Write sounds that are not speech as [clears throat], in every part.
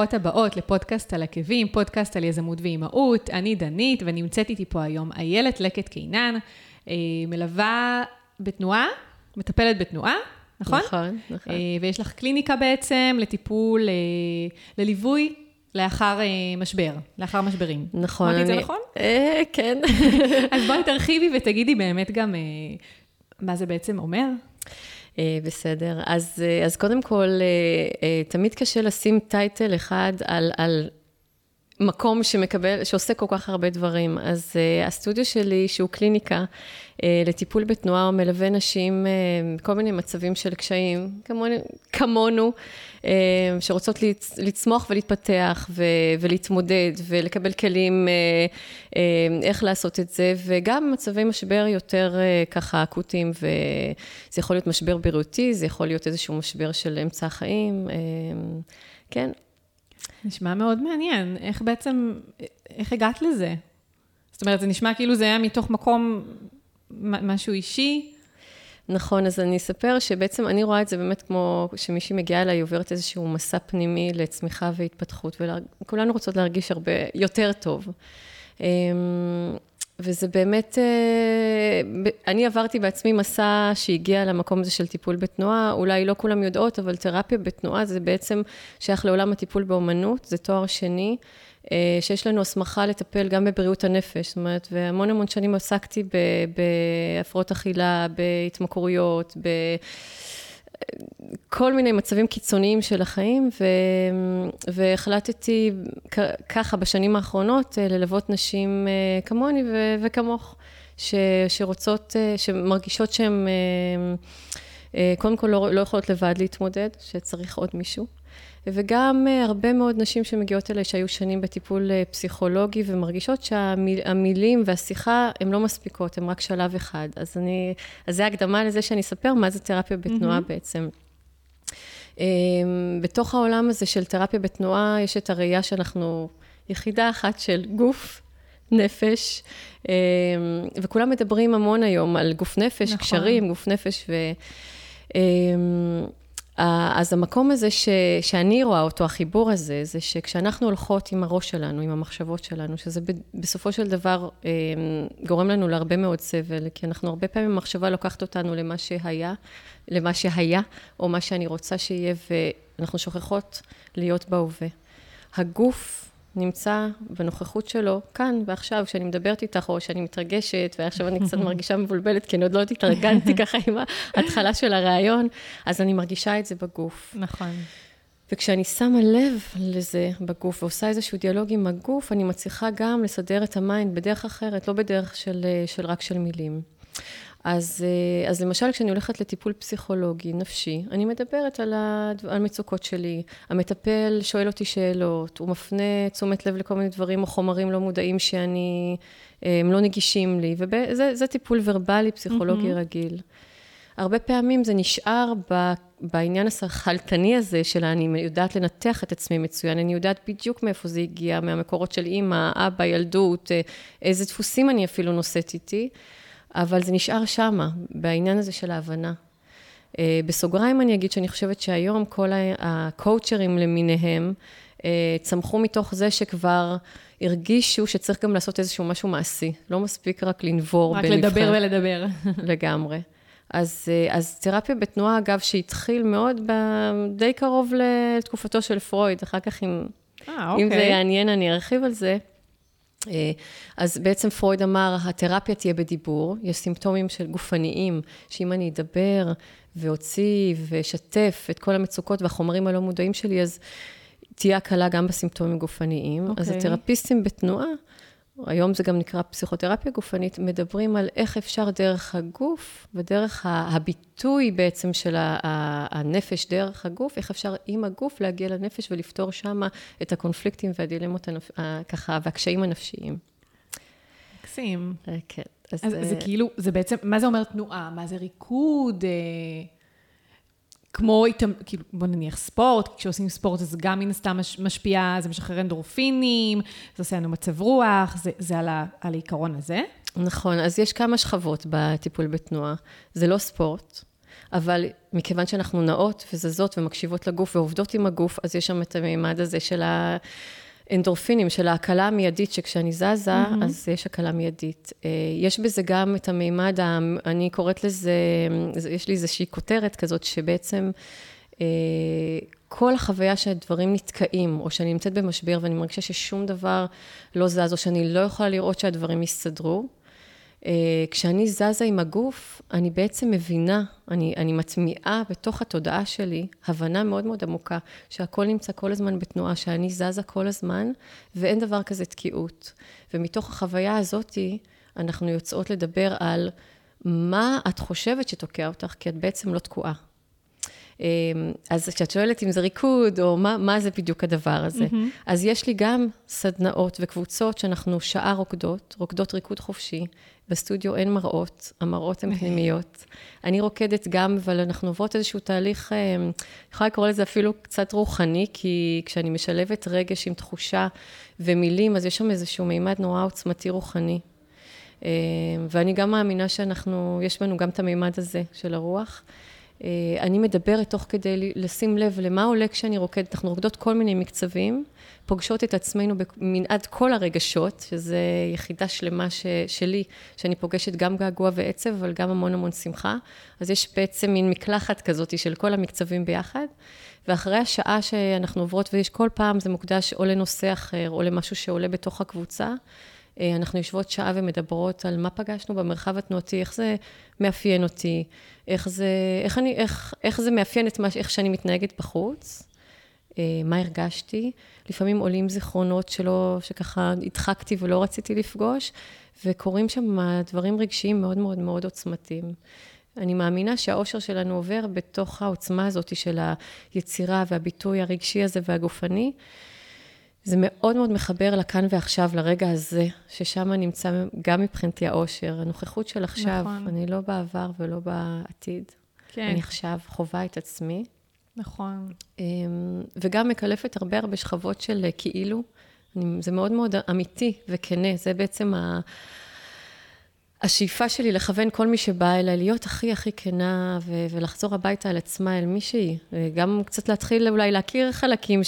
ברוכות הבאות לפודקאסט על עקבים, פודקאסט על יזמות ואימהות. אני דנית, ונמצאת איתי פה היום איילת לקט קינן, אה, מלווה בתנועה, מטפלת בתנועה, נכון? נכון, נכון. ויש לך קליניקה בעצם לטיפול, לליווי לאחר משבר, לאחר משברים. נכון. אמרתי את זה נכון? אה, כן. [laughs] אז בואי תרחיבי ותגידי באמת גם מה זה בעצם אומר. אה, בסדר. אז, אה, אז קודם כל, אה, תמיד קשה לשים טייטל אחד על, על מקום שמקבל, שעושה כל כך הרבה דברים. אז uh, הסטודיו שלי, שהוא קליניקה uh, לטיפול בתנועה, הוא מלווה נשים uh, כל מיני מצבים של קשיים, כמונו, כמונו uh, שרוצות לצ, לצמוח ולהתפתח ו, ולהתמודד ולקבל כלים uh, uh, איך לעשות את זה, וגם מצבי משבר יותר uh, ככה אקוטיים, וזה יכול להיות משבר בריאותי, זה יכול להיות איזשהו משבר של אמצע החיים, uh, כן. נשמע מאוד מעניין. איך בעצם, איך הגעת לזה? זאת אומרת, זה נשמע כאילו זה היה מתוך מקום, משהו אישי. נכון, אז אני אספר שבעצם אני רואה את זה באמת כמו שמישהי מגיעה אליי, עוברת איזשהו מסע פנימי לצמיחה והתפתחות, וכולנו רוצות להרגיש הרבה יותר טוב. וזה באמת, אה, אני עברתי בעצמי מסע שהגיע למקום הזה של טיפול בתנועה, אולי לא כולם יודעות, אבל תרפיה בתנועה זה בעצם שייך לעולם הטיפול באומנות, זה תואר שני, אה, שיש לנו הסמכה לטפל גם בבריאות הנפש, זאת אומרת, והמון המון שנים עסקתי בהפרעות אכילה, בהתמכרויות, ב... כל מיני מצבים קיצוניים של החיים, ו... והחלטתי ככה בשנים האחרונות אה, ללוות נשים אה, כמוני ו... וכמוך, ש... שרוצות, אה, שמרגישות שהן קודם כל לא, לא יכולות לבד להתמודד, שצריך עוד מישהו. וגם הרבה מאוד נשים שמגיעות אליי שהיו שנים בטיפול פסיכולוגי ומרגישות שהמילים והשיחה הן לא מספיקות, הן רק שלב אחד. אז אני, אז זה הקדמה לזה שאני אספר מה זה תרפיה בתנועה mm-hmm. בעצם. אמ, בתוך העולם הזה של תרפיה בתנועה, יש את הראייה שאנחנו יחידה אחת של גוף, נפש, וכולם מדברים המון היום על גוף נפש, נכון. קשרים, גוף נפש, ו... אמ, אז המקום הזה ש, שאני רואה אותו, החיבור הזה, זה שכשאנחנו הולכות עם הראש שלנו, עם המחשבות שלנו, שזה בסופו של דבר אה, גורם לנו להרבה מאוד סבל, כי אנחנו הרבה פעמים, המחשבה לוקחת אותנו למה שהיה, למה שהיה, או מה שאני רוצה שיהיה, ואנחנו שוכחות להיות בהווה. הגוף נמצא בנוכחות שלו כאן ועכשיו, כשאני מדברת איתך, או שאני מתרגשת, ועכשיו אני קצת [laughs] מרגישה מבולבלת, כי אני עוד לא התארגנתי ככה עם ההתחלה של הראיון, אז אני מרגישה את זה בגוף. נכון. וכשאני שמה לב לזה בגוף ועושה איזשהו דיאלוג עם הגוף, אני מצליחה גם לסדר את ה mind בדרך אחרת, לא בדרך של, של רק של מילים. אז, אה, אז למשל, כשאני הולכת לטיפול פסיכולוגי, נפשי, אני מדברת על, הדו, על מצוקות שלי. המטפל שואל אותי שאלות, הוא מפנה תשומת לב לכל מיני דברים או חומרים לא מודעים שאני, אה, הם לא נגישים לי, וזה טיפול ורבלי, פסיכולוגי mm-hmm. רגיל. הרבה פעמים זה נשאר ב, בעניין השכלתני הזה של אני יודעת לנתח את עצמי מצוין, אני יודעת בדיוק מאיפה זה הגיע, מהמקורות של אימא, אבא, ילדות, אה, איזה דפוסים אני אפילו נושאת איתי. אבל זה נשאר שמה, בעניין הזה של ההבנה. אה, בסוגריים אני אגיד שאני חושבת שהיום כל הקואוצ'רים למיניהם אה, צמחו מתוך זה שכבר הרגישו שצריך גם לעשות איזשהו משהו מעשי. לא מספיק רק לנבור רק בנבחר. רק לדבר ולדבר. [laughs] לגמרי. אז, אה, אז תרפיה בתנועה, אגב, שהתחיל מאוד ב, די קרוב לתקופתו של פרויד, אחר כך אם, 아, אוקיי. אם זה יעניין, אני ארחיב על זה. אה, אז בעצם פרויד אמר, התרפיה תהיה בדיבור, יש סימפטומים של גופניים, שאם אני אדבר ואוציא ואשתף את כל המצוקות והחומרים הלא מודעים שלי, אז תהיה הקלה גם בסימפטומים גופניים. Okay. אז אוקיי. התרפיסטים בתנועה, היום זה גם נקרא פסיכותרפיה גופנית, מדברים על איך אפשר דרך הגוף ודרך הביטוי בעצם של הנפש דרך הגוף, איך אפשר עם הגוף להגיע לנפש ולפתור שם את הקונפליקטים והדילמות, הנפ... ככה, והקשיים הנפשיים. מקסים. אה, כן. אז, אז זה אה, כאילו, זה בעצם, מה זה אומר תנועה? מה זה ריקוד? כמו, כאילו, בוא נניח ספורט, כשעושים ספורט אז גם מן הסתם משפיע, זה משחרר אנדורפינים, זה עושה לנו מצב רוח, זה, זה על, ה, על העיקרון הזה. נכון, אז יש כמה שכבות בטיפול בתנועה. זה לא ספורט, אבל מכיוון שאנחנו נעות וזזות ומקשיבות לגוף ועובדות עם הגוף, אז יש שם את המימד הזה של האנדורפינים, של ההקלה המיידית, שכשאני זזה, mm-hmm. אז יש הקלה מיידית. אה, יש בזה גם את המימד, אני קוראת לזה, יש לי איזושהי כותרת כזאת, שבעצם... אה, כל החוויה שהדברים נתקעים, או שאני נמצאת במשבר ואני מרגישה ששום דבר לא זז, או שאני לא יכולה לראות שהדברים יסתדרו, כשאני זזה עם הגוף, אני בעצם מבינה, אני, אני מטמיעה בתוך התודעה שלי הבנה מאוד מאוד עמוקה, שהכל נמצא כל הזמן בתנועה, שאני זזה כל הזמן, ואין דבר כזה תקיעות. ומתוך החוויה הזאתי, אנחנו יוצאות לדבר על מה את חושבת שתוקע אותך, כי את בעצם לא תקועה. אמ, אז כשאת שואלת אם זה ריקוד, או מה, מה זה בדיוק הדבר הזה, mm-hmm. אז יש לי גם סדנאות וקבוצות שאנחנו שעה רוקדות, רוקדות ריקוד חופשי. בסטודיו אין מראות, המראות הן פנימיות. אני רוקדת גם, אבל אנחנו עוברות איזשהו תהליך, אמ, אני יכולה לקרוא לזה אפילו קצת רוחני, כי כשאני משלבת רגש עם תחושה ומילים, אז יש שם איזשהו מימד נורא עוצמתי רוחני. אמ, ואני גם מאמינה שאנחנו, יש בנו גם את המימד הזה של הרוח. אה, אני מדברת תוך כדי לשים לב למה עולה כשאני רוקדת. אנחנו רוקדות כל מיני מקצבים, פוגשות את עצמנו במנעד כל הרגשות, שזו יחידה שלמה ש, שלי, שאני פוגשת גם געגוע ועצב, אבל גם המון המון שמחה. אז יש בעצם מין מקלחת כזאת של כל המקצבים ביחד. ואחרי השעה שאנחנו עוברות, ויש כל פעם, זה מוקדש או לנושא אחר, או למשהו שעולה בתוך הקבוצה. אה, אנחנו יושבות שעה ומדברות על מה פגשנו במרחב התנועתי, איך זה מאפיין אותי, איך זה, איך אני, איך, איך זה מאפיין את מה, איך שאני מתנהגת בחוץ, אה, מה הרגשתי. לפעמים עולים זיכרונות שלא, שככה הדחקתי ולא רציתי לפגוש, וקורים שם דברים רגשיים מאוד מאוד מאוד עוצמתיים. אני מאמינה שהאושר שלנו עובר בתוך העוצמה הזאת של היצירה והביטוי הרגשי הזה והגופני. זה מאוד מאוד מחבר לכאן ועכשיו, לרגע הזה, ששם נמצא גם מבחינתי האושר, הנוכחות של עכשיו. נכון. אני לא בעבר ולא בעתיד. כן. אני עכשיו חווה את עצמי. נכון. אמ, וגם מקלפת הרבה הרבה שכבות של כאילו. אני, זה מאוד מאוד אמיתי וכנה, זה בעצם ה... השאיפה שלי לכוון כל מי שבא אליי, להיות הכי הכי כנה ו- ולחזור הביתה על עצמה, אל מישהי. גם קצת להתחיל אולי להכיר חלקים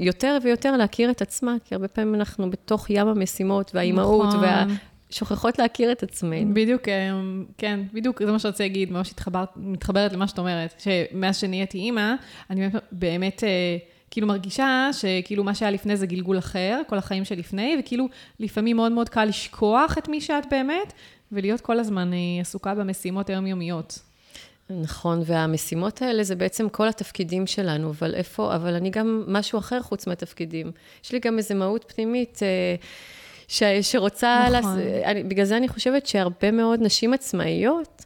שיותר ויותר להכיר את עצמה, כי הרבה פעמים אנחנו בתוך ים המשימות והאימהות, נכון. וה... שוכחות להכיר את עצמנו. בדיוק, אה, כן, בדיוק, זה מה שרציתי להגיד, ממש מתחברת למה שאת אומרת, שמאז שנהייתי אימא, אני באמת... אה, כאילו מרגישה שכאילו מה שהיה לפני זה גלגול אחר, כל החיים שלפני, וכאילו לפעמים מאוד מאוד קל לשכוח את מי שאת באמת, ולהיות כל הזמן אה, עסוקה במשימות היומיומיות. נכון, והמשימות האלה זה בעצם כל התפקידים שלנו, אבל איפה, אבל אני גם משהו אחר חוץ מהתפקידים. יש לי גם איזו מהות פנימית. אה, ש, שרוצה, נכון. לס... אני, בגלל זה אני חושבת שהרבה מאוד נשים עצמאיות,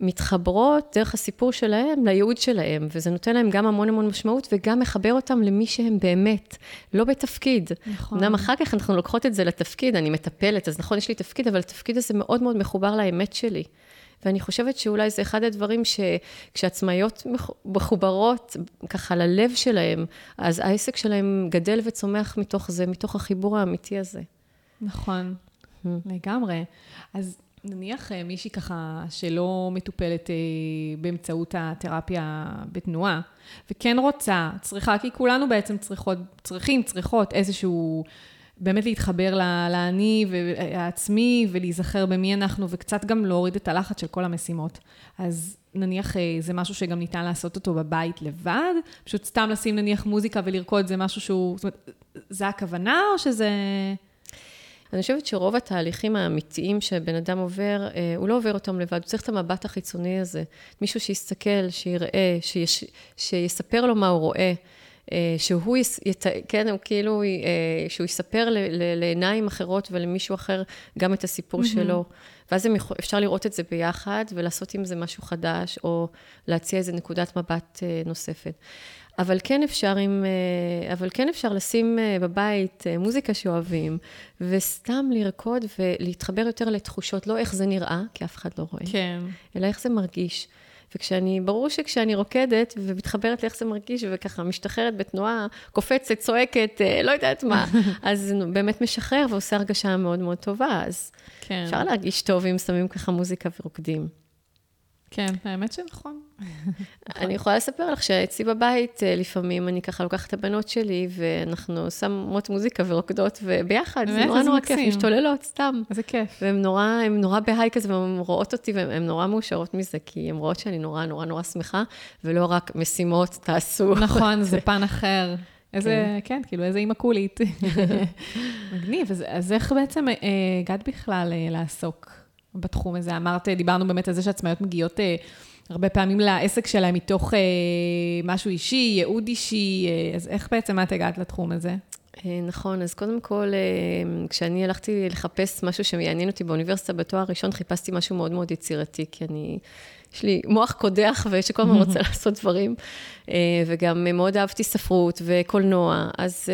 מתחברות דרך הסיפור שלהם לייעוד שלהם, וזה נותן להם גם המון המון משמעות, וגם מחבר אותם למי שהם באמת, לא בתפקיד. נכון. אמנם אחר כך אנחנו לוקחות את זה לתפקיד, אני מטפלת, אז נכון, יש לי תפקיד, אבל התפקיד הזה מאוד מאוד מחובר לאמת שלי. ואני חושבת שאולי זה אחד הדברים שכשעצמאיות מחוברות ככה ללב שלהם, אז העסק שלהם גדל וצומח מתוך זה, מתוך החיבור האמיתי הזה. נכון, hmm. לגמרי. אז נניח אה, מישהי ככה שלא מטופלת אה, באמצעות התרפיה בתנועה, וכן רוצה, צריכה, כי כולנו בעצם צריכות, צריכים, צריכות איזשהו, באמת להתחבר לאני והעצמי ולהיזכר במי אנחנו, וקצת גם להוריד את הלחץ של כל המשימות. אז נניח אה, זה משהו שגם ניתן לעשות אותו בבית לבד, פשוט סתם לשים נניח מוזיקה ולרקוד זה משהו שהוא, זאת אומרת, זה הכוונה או שזה... אני חושבת שרוב התהליכים האמיתיים שבן אדם עובר, אה, הוא לא עובר אותם לבד, הוא צריך את המבט החיצוני הזה. מישהו שיסתכל, שיראה, שיש, שיספר לו מה הוא רואה. אה, שהוא, יס, ית, כן, הוא כאילו, אה, שהוא יספר ל, ל, לעיניים אחרות ולמישהו אחר גם את הסיפור mm-hmm. שלו. ואז אפשר לראות את זה ביחד ולעשות עם זה משהו חדש, או להציע איזה נקודת מבט נוספת. אבל כן אפשר, עם, אה, אבל כן אפשר לשים אה, בבית אה, מוזיקה שאוהבים, וסתם לרקוד ולהתחבר יותר לתחושות, לא איך זה נראה, כי אף אחד לא רואה, כן. אלא איך זה מרגיש. וכשאני, ברור שכשאני רוקדת ומתחברת לאיך זה מרגיש, וככה משתחררת בתנועה, קופצת, צועקת, לא יודעת מה, [laughs] אז באמת משחרר ועושה הרגשה מאוד מאוד טובה. אז כן. אפשר להרגיש טוב אם שמים ככה מוזיקה ורוקדים. כן, האמת שנכון. אני יכולה לספר לך שאצלי בבית, אה, לפעמים אני ככה לוקחת את הבנות שלי, ואנחנו שמות מוזיקה ורוקדות, וביחד, זה נורא נורא כיף, משתוללות, סתם. איזה כיף. והן נורא, הן נורא בהיי כזה, והן רואות אותי, והן נורא מאושרות מזה, כי הן רואות שאני נורא נורא נורא שמחה, ולא רק משימות, תעשו. נכון, זה [laughs] פן אחר. איזה, כן, כן כאילו, איזה אימא קולית. [laughs] מגניב, אז, איך בעצם אה, הגעת בכלל אה, לעסוק בתחום הזה? אמרת, דיברנו באמת על זה שעצמאיות מגיעות אה, הרבה פעמים לעסק שלהם מתוך משהו אישי, ייעוד אישי, אז איך בעצם את הגעת לתחום הזה? נכון, אז קודם כל, כשאני הלכתי לחפש משהו שיעניין אותי באוניברסיטה בתואר ראשון, חיפשתי משהו מאוד מאוד יצירתי, כי אני יש לי מוח קודח ושכל הזמן רוצה [laughs] לעשות דברים, אה, וגם מאוד אהבתי ספרות וקולנוע, אז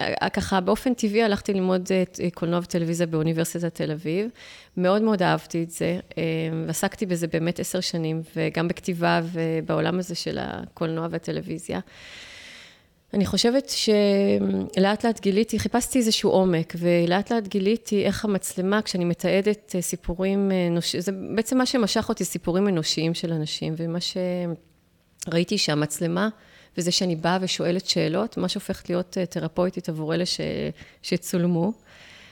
אה, ככה באופן טבעי הלכתי ללמוד אה, קולנוע וטלוויזיה באוניברסיטת תל אביב. מאוד מאוד אהבתי את זה, ועסקתי בזה באמת עשר שנים, וגם בכתיבה ובעולם הזה של הקולנוע והטלוויזיה. אני חושבת שלאט לאט גיליתי, חיפשתי איזשהו עומק, ולאט לאט גיליתי איך המצלמה, כשאני מתעדת אה, סיפורים אנושיים, זה בעצם מה שמשך אותי, סיפורים אנושיים של אנשים, ומה שראיתי שהמצלמה, וזה שאני באה ושואלת שאלות, מה שהופכת להיות אה, תרפויטית עבור אלה ש... שצולמו.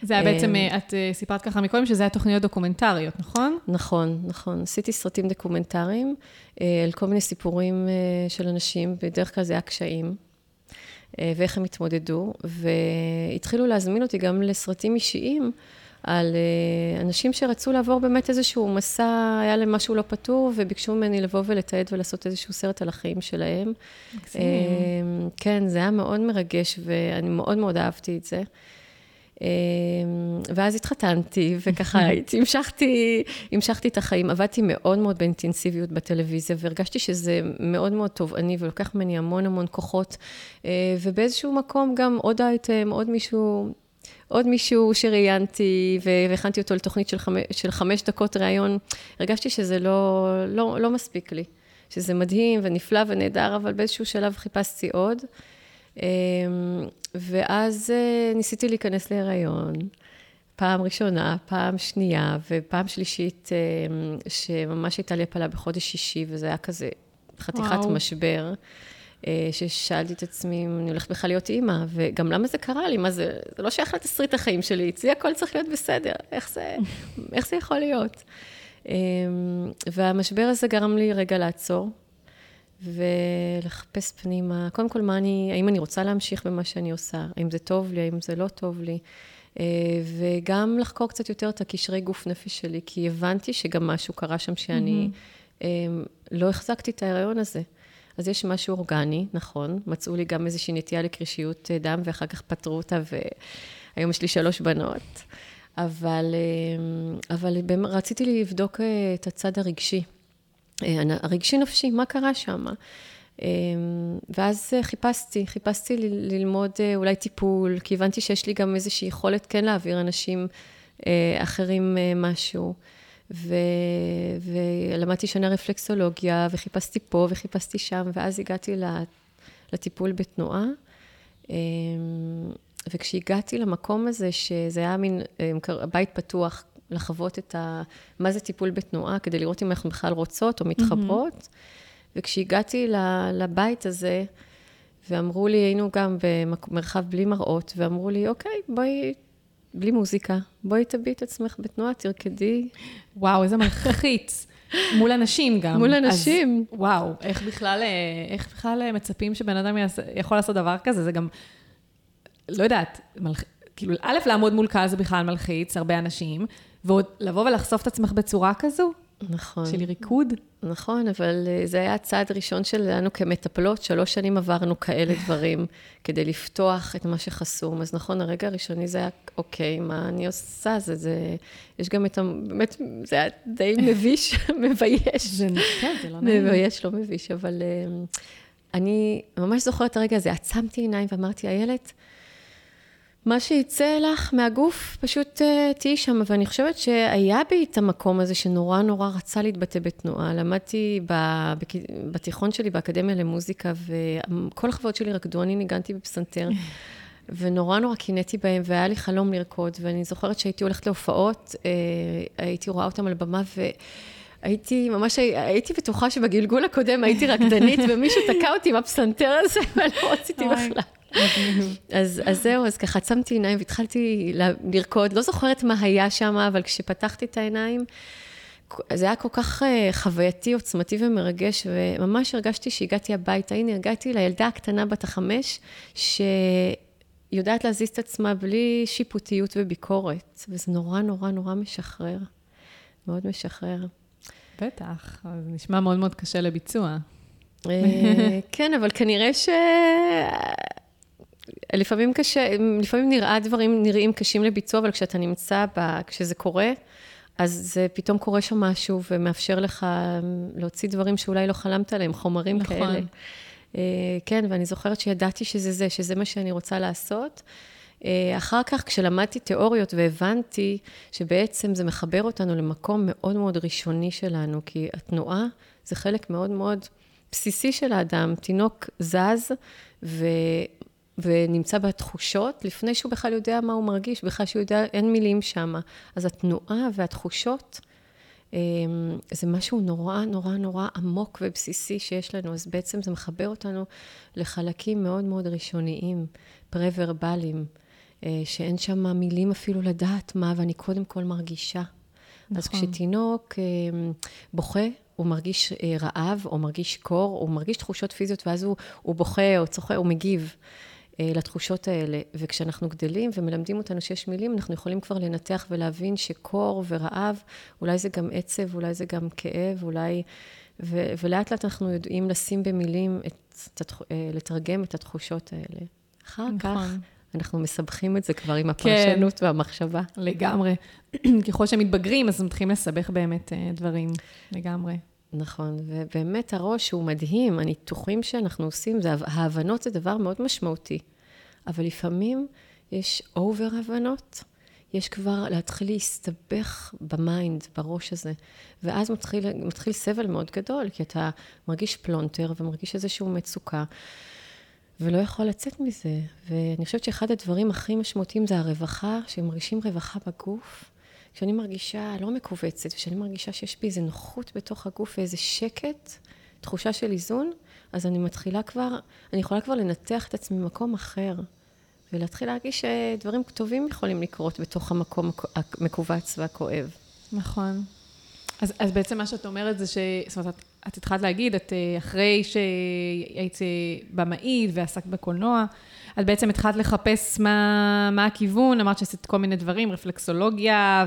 זה היה בעצם, אה, את סיפרת ככה מקודם, שזה היה תוכניות דוקומנטריות, נכון? נכון, נכון. עשיתי סרטים דוקומנטריים על כל מיני סיפורים של אנשים, בדרך כלל זה היה קשיים. אה, ואיך הם התמודדו, והתחילו להזמין אותי גם לסרטים אישיים על אה, אנשים שרצו לעבור באמת איזשהו מסע, היה להם משהו לא פתור, וביקשו ממני לבוא ולתעד ולעשות איזשהו סרט על החיים שלהם. מקסים. אה, כן, זה היה מאוד מרגש, ואני מאוד מאוד אהבתי את זה. אמ, ואז התחתנתי, וככה [laughs] המשכתי, המשכתי את החיים. עבדתי מאוד מאוד באינטנסיביות בטלוויזיה, והרגשתי שזה מאוד מאוד תובעני, ולוקח ממני המון המון כוחות. אה, ובאיזשהו מקום גם עוד אייטם, עוד מישהו... עוד מישהו שראיינתי והכנתי אותו לתוכנית של, חמש, של חמש דקות ראיון, הרגשתי שזה לא, לא, לא מספיק לי, שזה מדהים ונפלא ונהדר, אבל באיזשהו שלב חיפשתי עוד. אמ, ואז אה, ניסיתי להיכנס להיריון, פעם ראשונה, פעם שנייה, ופעם שלישית, אמ, שממש הייתה לי הפלה בחודש שישי, וזה היה כזה חתיכת וואו. משבר. אה, ששאלתי את עצמי אם אני הולכת בכלל להיות אימא, וגם למה זה קרה לי, מה זה, זה לא שייך לתסריט החיים שלי, אצלי הכל צריך להיות בסדר, איך זה, [laughs] איך זה יכול להיות? אמ, והמשבר הזה גרם לי רגע לעצור, ולחפש פנימה, קודם כל, מה אני, האם אני רוצה להמשיך במה שאני עושה, האם זה טוב לי, האם זה לא טוב לי, אה, וגם לחקור קצת יותר את הקשרי גוף נפש שלי, כי הבנתי שגם משהו קרה שם שאני mm-hmm. לא החזקתי את ההיריון הזה. אז יש משהו אורגני, נכון, מצאו לי גם איזושהי נטייה לקרישיות אה, דם, ואחר כך פתרו אותה, והיום יש לי שלוש בנות. אבל, אבל רציתי לבדוק את הצד הרגשי. אה, הרגשי נפשי, מה קרה שם? אה, ואז חיפשתי, חיפשתי ללמוד אה, אולי טיפול, כי הבנתי שיש לי גם איזושהי יכולת כן להעביר אנשים אחרים משהו. ו... ולמדתי שנה רפלקסולוגיה, וחיפשתי פה וחיפשתי שם, ואז הגעתי לטיפול בתנועה. וכשהגעתי למקום הזה, שזה היה מין בית פתוח, לחוות את ה... מה זה טיפול בתנועה, כדי לראות אם אנחנו בכלל רוצות או מתחברות. Mm-hmm. וכשהגעתי לבית הזה, ואמרו לי, היינו גם במרחב בלי מראות, ואמרו לי, אוקיי, בואי, בלי מוזיקה, בואי תביעי את עצמך בתנועה, תרקדי. וואו, איזה מלחיץ. [laughs] מול אנשים גם. מול אנשים. אז, וואו, איך בכלל, איך בכלל מצפים שבן אדם יכול לעשות דבר כזה? זה גם, לא יודעת, מלח... כאילו, א', לעמוד מול קהל זה בכלל מלחיץ, הרבה אנשים, ועוד לבוא ולחשוף את עצמך בצורה כזו? נכון. של ריקוד? נכון, אבל אה, זה היה הצעד הראשון שלנו כמטפלות, שלוש שנים עברנו כאלה [laughs] דברים כדי לפתוח את מה שחסום. אז נכון, הרגע הראשוני זה היה, אוקיי, מה אני עושה? זה, זה, יש גם את ה... באמת, זה היה די [laughs] מביש, [laughs] מבייש. זה, כן, זה לא נעים. מבייש, לא מביש, אבל uh, אני ממש זוכרת את הרגע הזה, עצמתי עיניים ואמרתי, איילת, מה שיצא לך מהגוף, פשוט uh, תהיי שם. ואני חושבת שהיה בי את המקום הזה שנורא נורא רצה להתבטא בתנועה. למדתי ב, ב, בתיכון שלי באקדמיה למוזיקה, וכל החברות שלי רקדו, אני ניגנתי בפסנתר. [laughs] ונורא נורא קינאתי בהם, והיה לי חלום לרקוד. ואני זוכרת שהייתי הולכת להופעות, uh, הייתי רואה אותם על במה, ו... הייתי ממש, הייתי בטוחה שבגלגול הקודם הייתי רקדנית, ומישהו תקע אותי עם הפסנתר הזה, [laughs] ולא רציתי בכלל. אז, אז זהו, אז ככה עצמתי עיניים והתחלתי לרקוד. לא זוכרת מה היה שם, אבל כשפתחתי את העיניים, זה היה כל כך אה, חווייתי, עוצמתי ומרגש, וממש הרגשתי שהגעתי הביתה. הנה, הגעתי לילדה הקטנה בת החמש, שיודעת להזיז את עצמה בלי שיפוטיות וביקורת, וזה נורא נורא נורא משחרר. מאוד משחרר. בטח, זה נשמע מאוד מאוד קשה לביצוע. אה, [laughs] כן, אבל כנראה ש... לפעמים קשה, לפעמים נראה דברים נראים קשים לביצוע, אבל כשאתה נמצא, ב, כשזה קורה, אז זה פתאום קורה שם משהו ומאפשר לך להוציא דברים שאולי לא חלמת עליהם, חומרים נכון. כאלה. אה, כן, ואני זוכרת שידעתי שזה זה, שזה מה שאני רוצה לעשות. אה, אחר כך, כשלמדתי תיאוריות והבנתי שבעצם זה מחבר אותנו למקום מאוד מאוד ראשוני שלנו, כי התנועה זה חלק מאוד מאוד בסיסי של האדם. תינוק זז ו... ונמצא בתחושות, לפני שהוא בכלל יודע מה הוא מרגיש, בכלל שהוא יודע, אין מילים שם. אז התנועה והתחושות, אמ, זה משהו נורא נורא נורא עמוק ובסיסי שיש לנו, אז בעצם זה מחבר אותנו לחלקים מאוד מאוד ראשוניים, פרה-ורבליים, אה, שאין שם מילים אפילו לדעת מה, ואני קודם כל מרגישה. נכון. אז כשתינוק אמ, בוכה, הוא מרגיש אה, רעב, או מרגיש קור, הוא מרגיש תחושות פיזיות, ואז הוא, הוא בוכה או צוחק, הוא מגיב. אה, לתחושות האלה. וכשאנחנו גדלים ומלמדים אותנו שיש מילים, אנחנו יכולים כבר לנתח ולהבין שקור ורעב, אולי זה גם עצב, אולי זה גם כאב, אולי... ו- ולאט לאט אנחנו יודעים לשים במילים, את, את, אה, לתרגם את התחושות האלה. אחר נכון. כך אנחנו מסבכים את זה כבר עם הפרשנות כן, והמחשבה. לגמרי. [clears throat] ככל שמתבגרים, אז מתחילים לסבך באמת אה, דברים, לגמרי. נכון, ובאמת הראש הוא מדהים, הניתוחים שאנחנו עושים, זה, ההבנות זה דבר מאוד משמעותי. אבל לפעמים יש over הבנות, יש כבר להתחיל להסתבך ב mind, בראש הזה. ואז מתחיל, מתחיל סבל מאוד גדול, כי אתה מרגיש פלונטר ומרגיש איזושהי מצוקה, ולא יכול לצאת מזה. ואני חושבת שאחד הדברים הכי משמעותיים זה הרווחה, שמרגישים רווחה בגוף. כשאני מרגישה לא מכווצת, וכשאני מרגישה שיש בי איזו נוחות בתוך הגוף ואיזה שקט, תחושה של איזון, אז אני מתחילה כבר, אני יכולה כבר לנתח את עצמי במקום אחר, ולהתחיל להרגיש שדברים טובים יכולים לקרות בתוך המקום המכווץ והכואב. נכון. אז, אז בעצם מה שאת אומרת זה ש... זאת אומרת, את, התחלת להגיד, את אה, אחרי שהיית במאית ועסקת בקולנוע, את בעצם התחלת לחפש מה, מה הכיוון, אמרת שעשית כל מיני דברים, רפלקסולוגיה,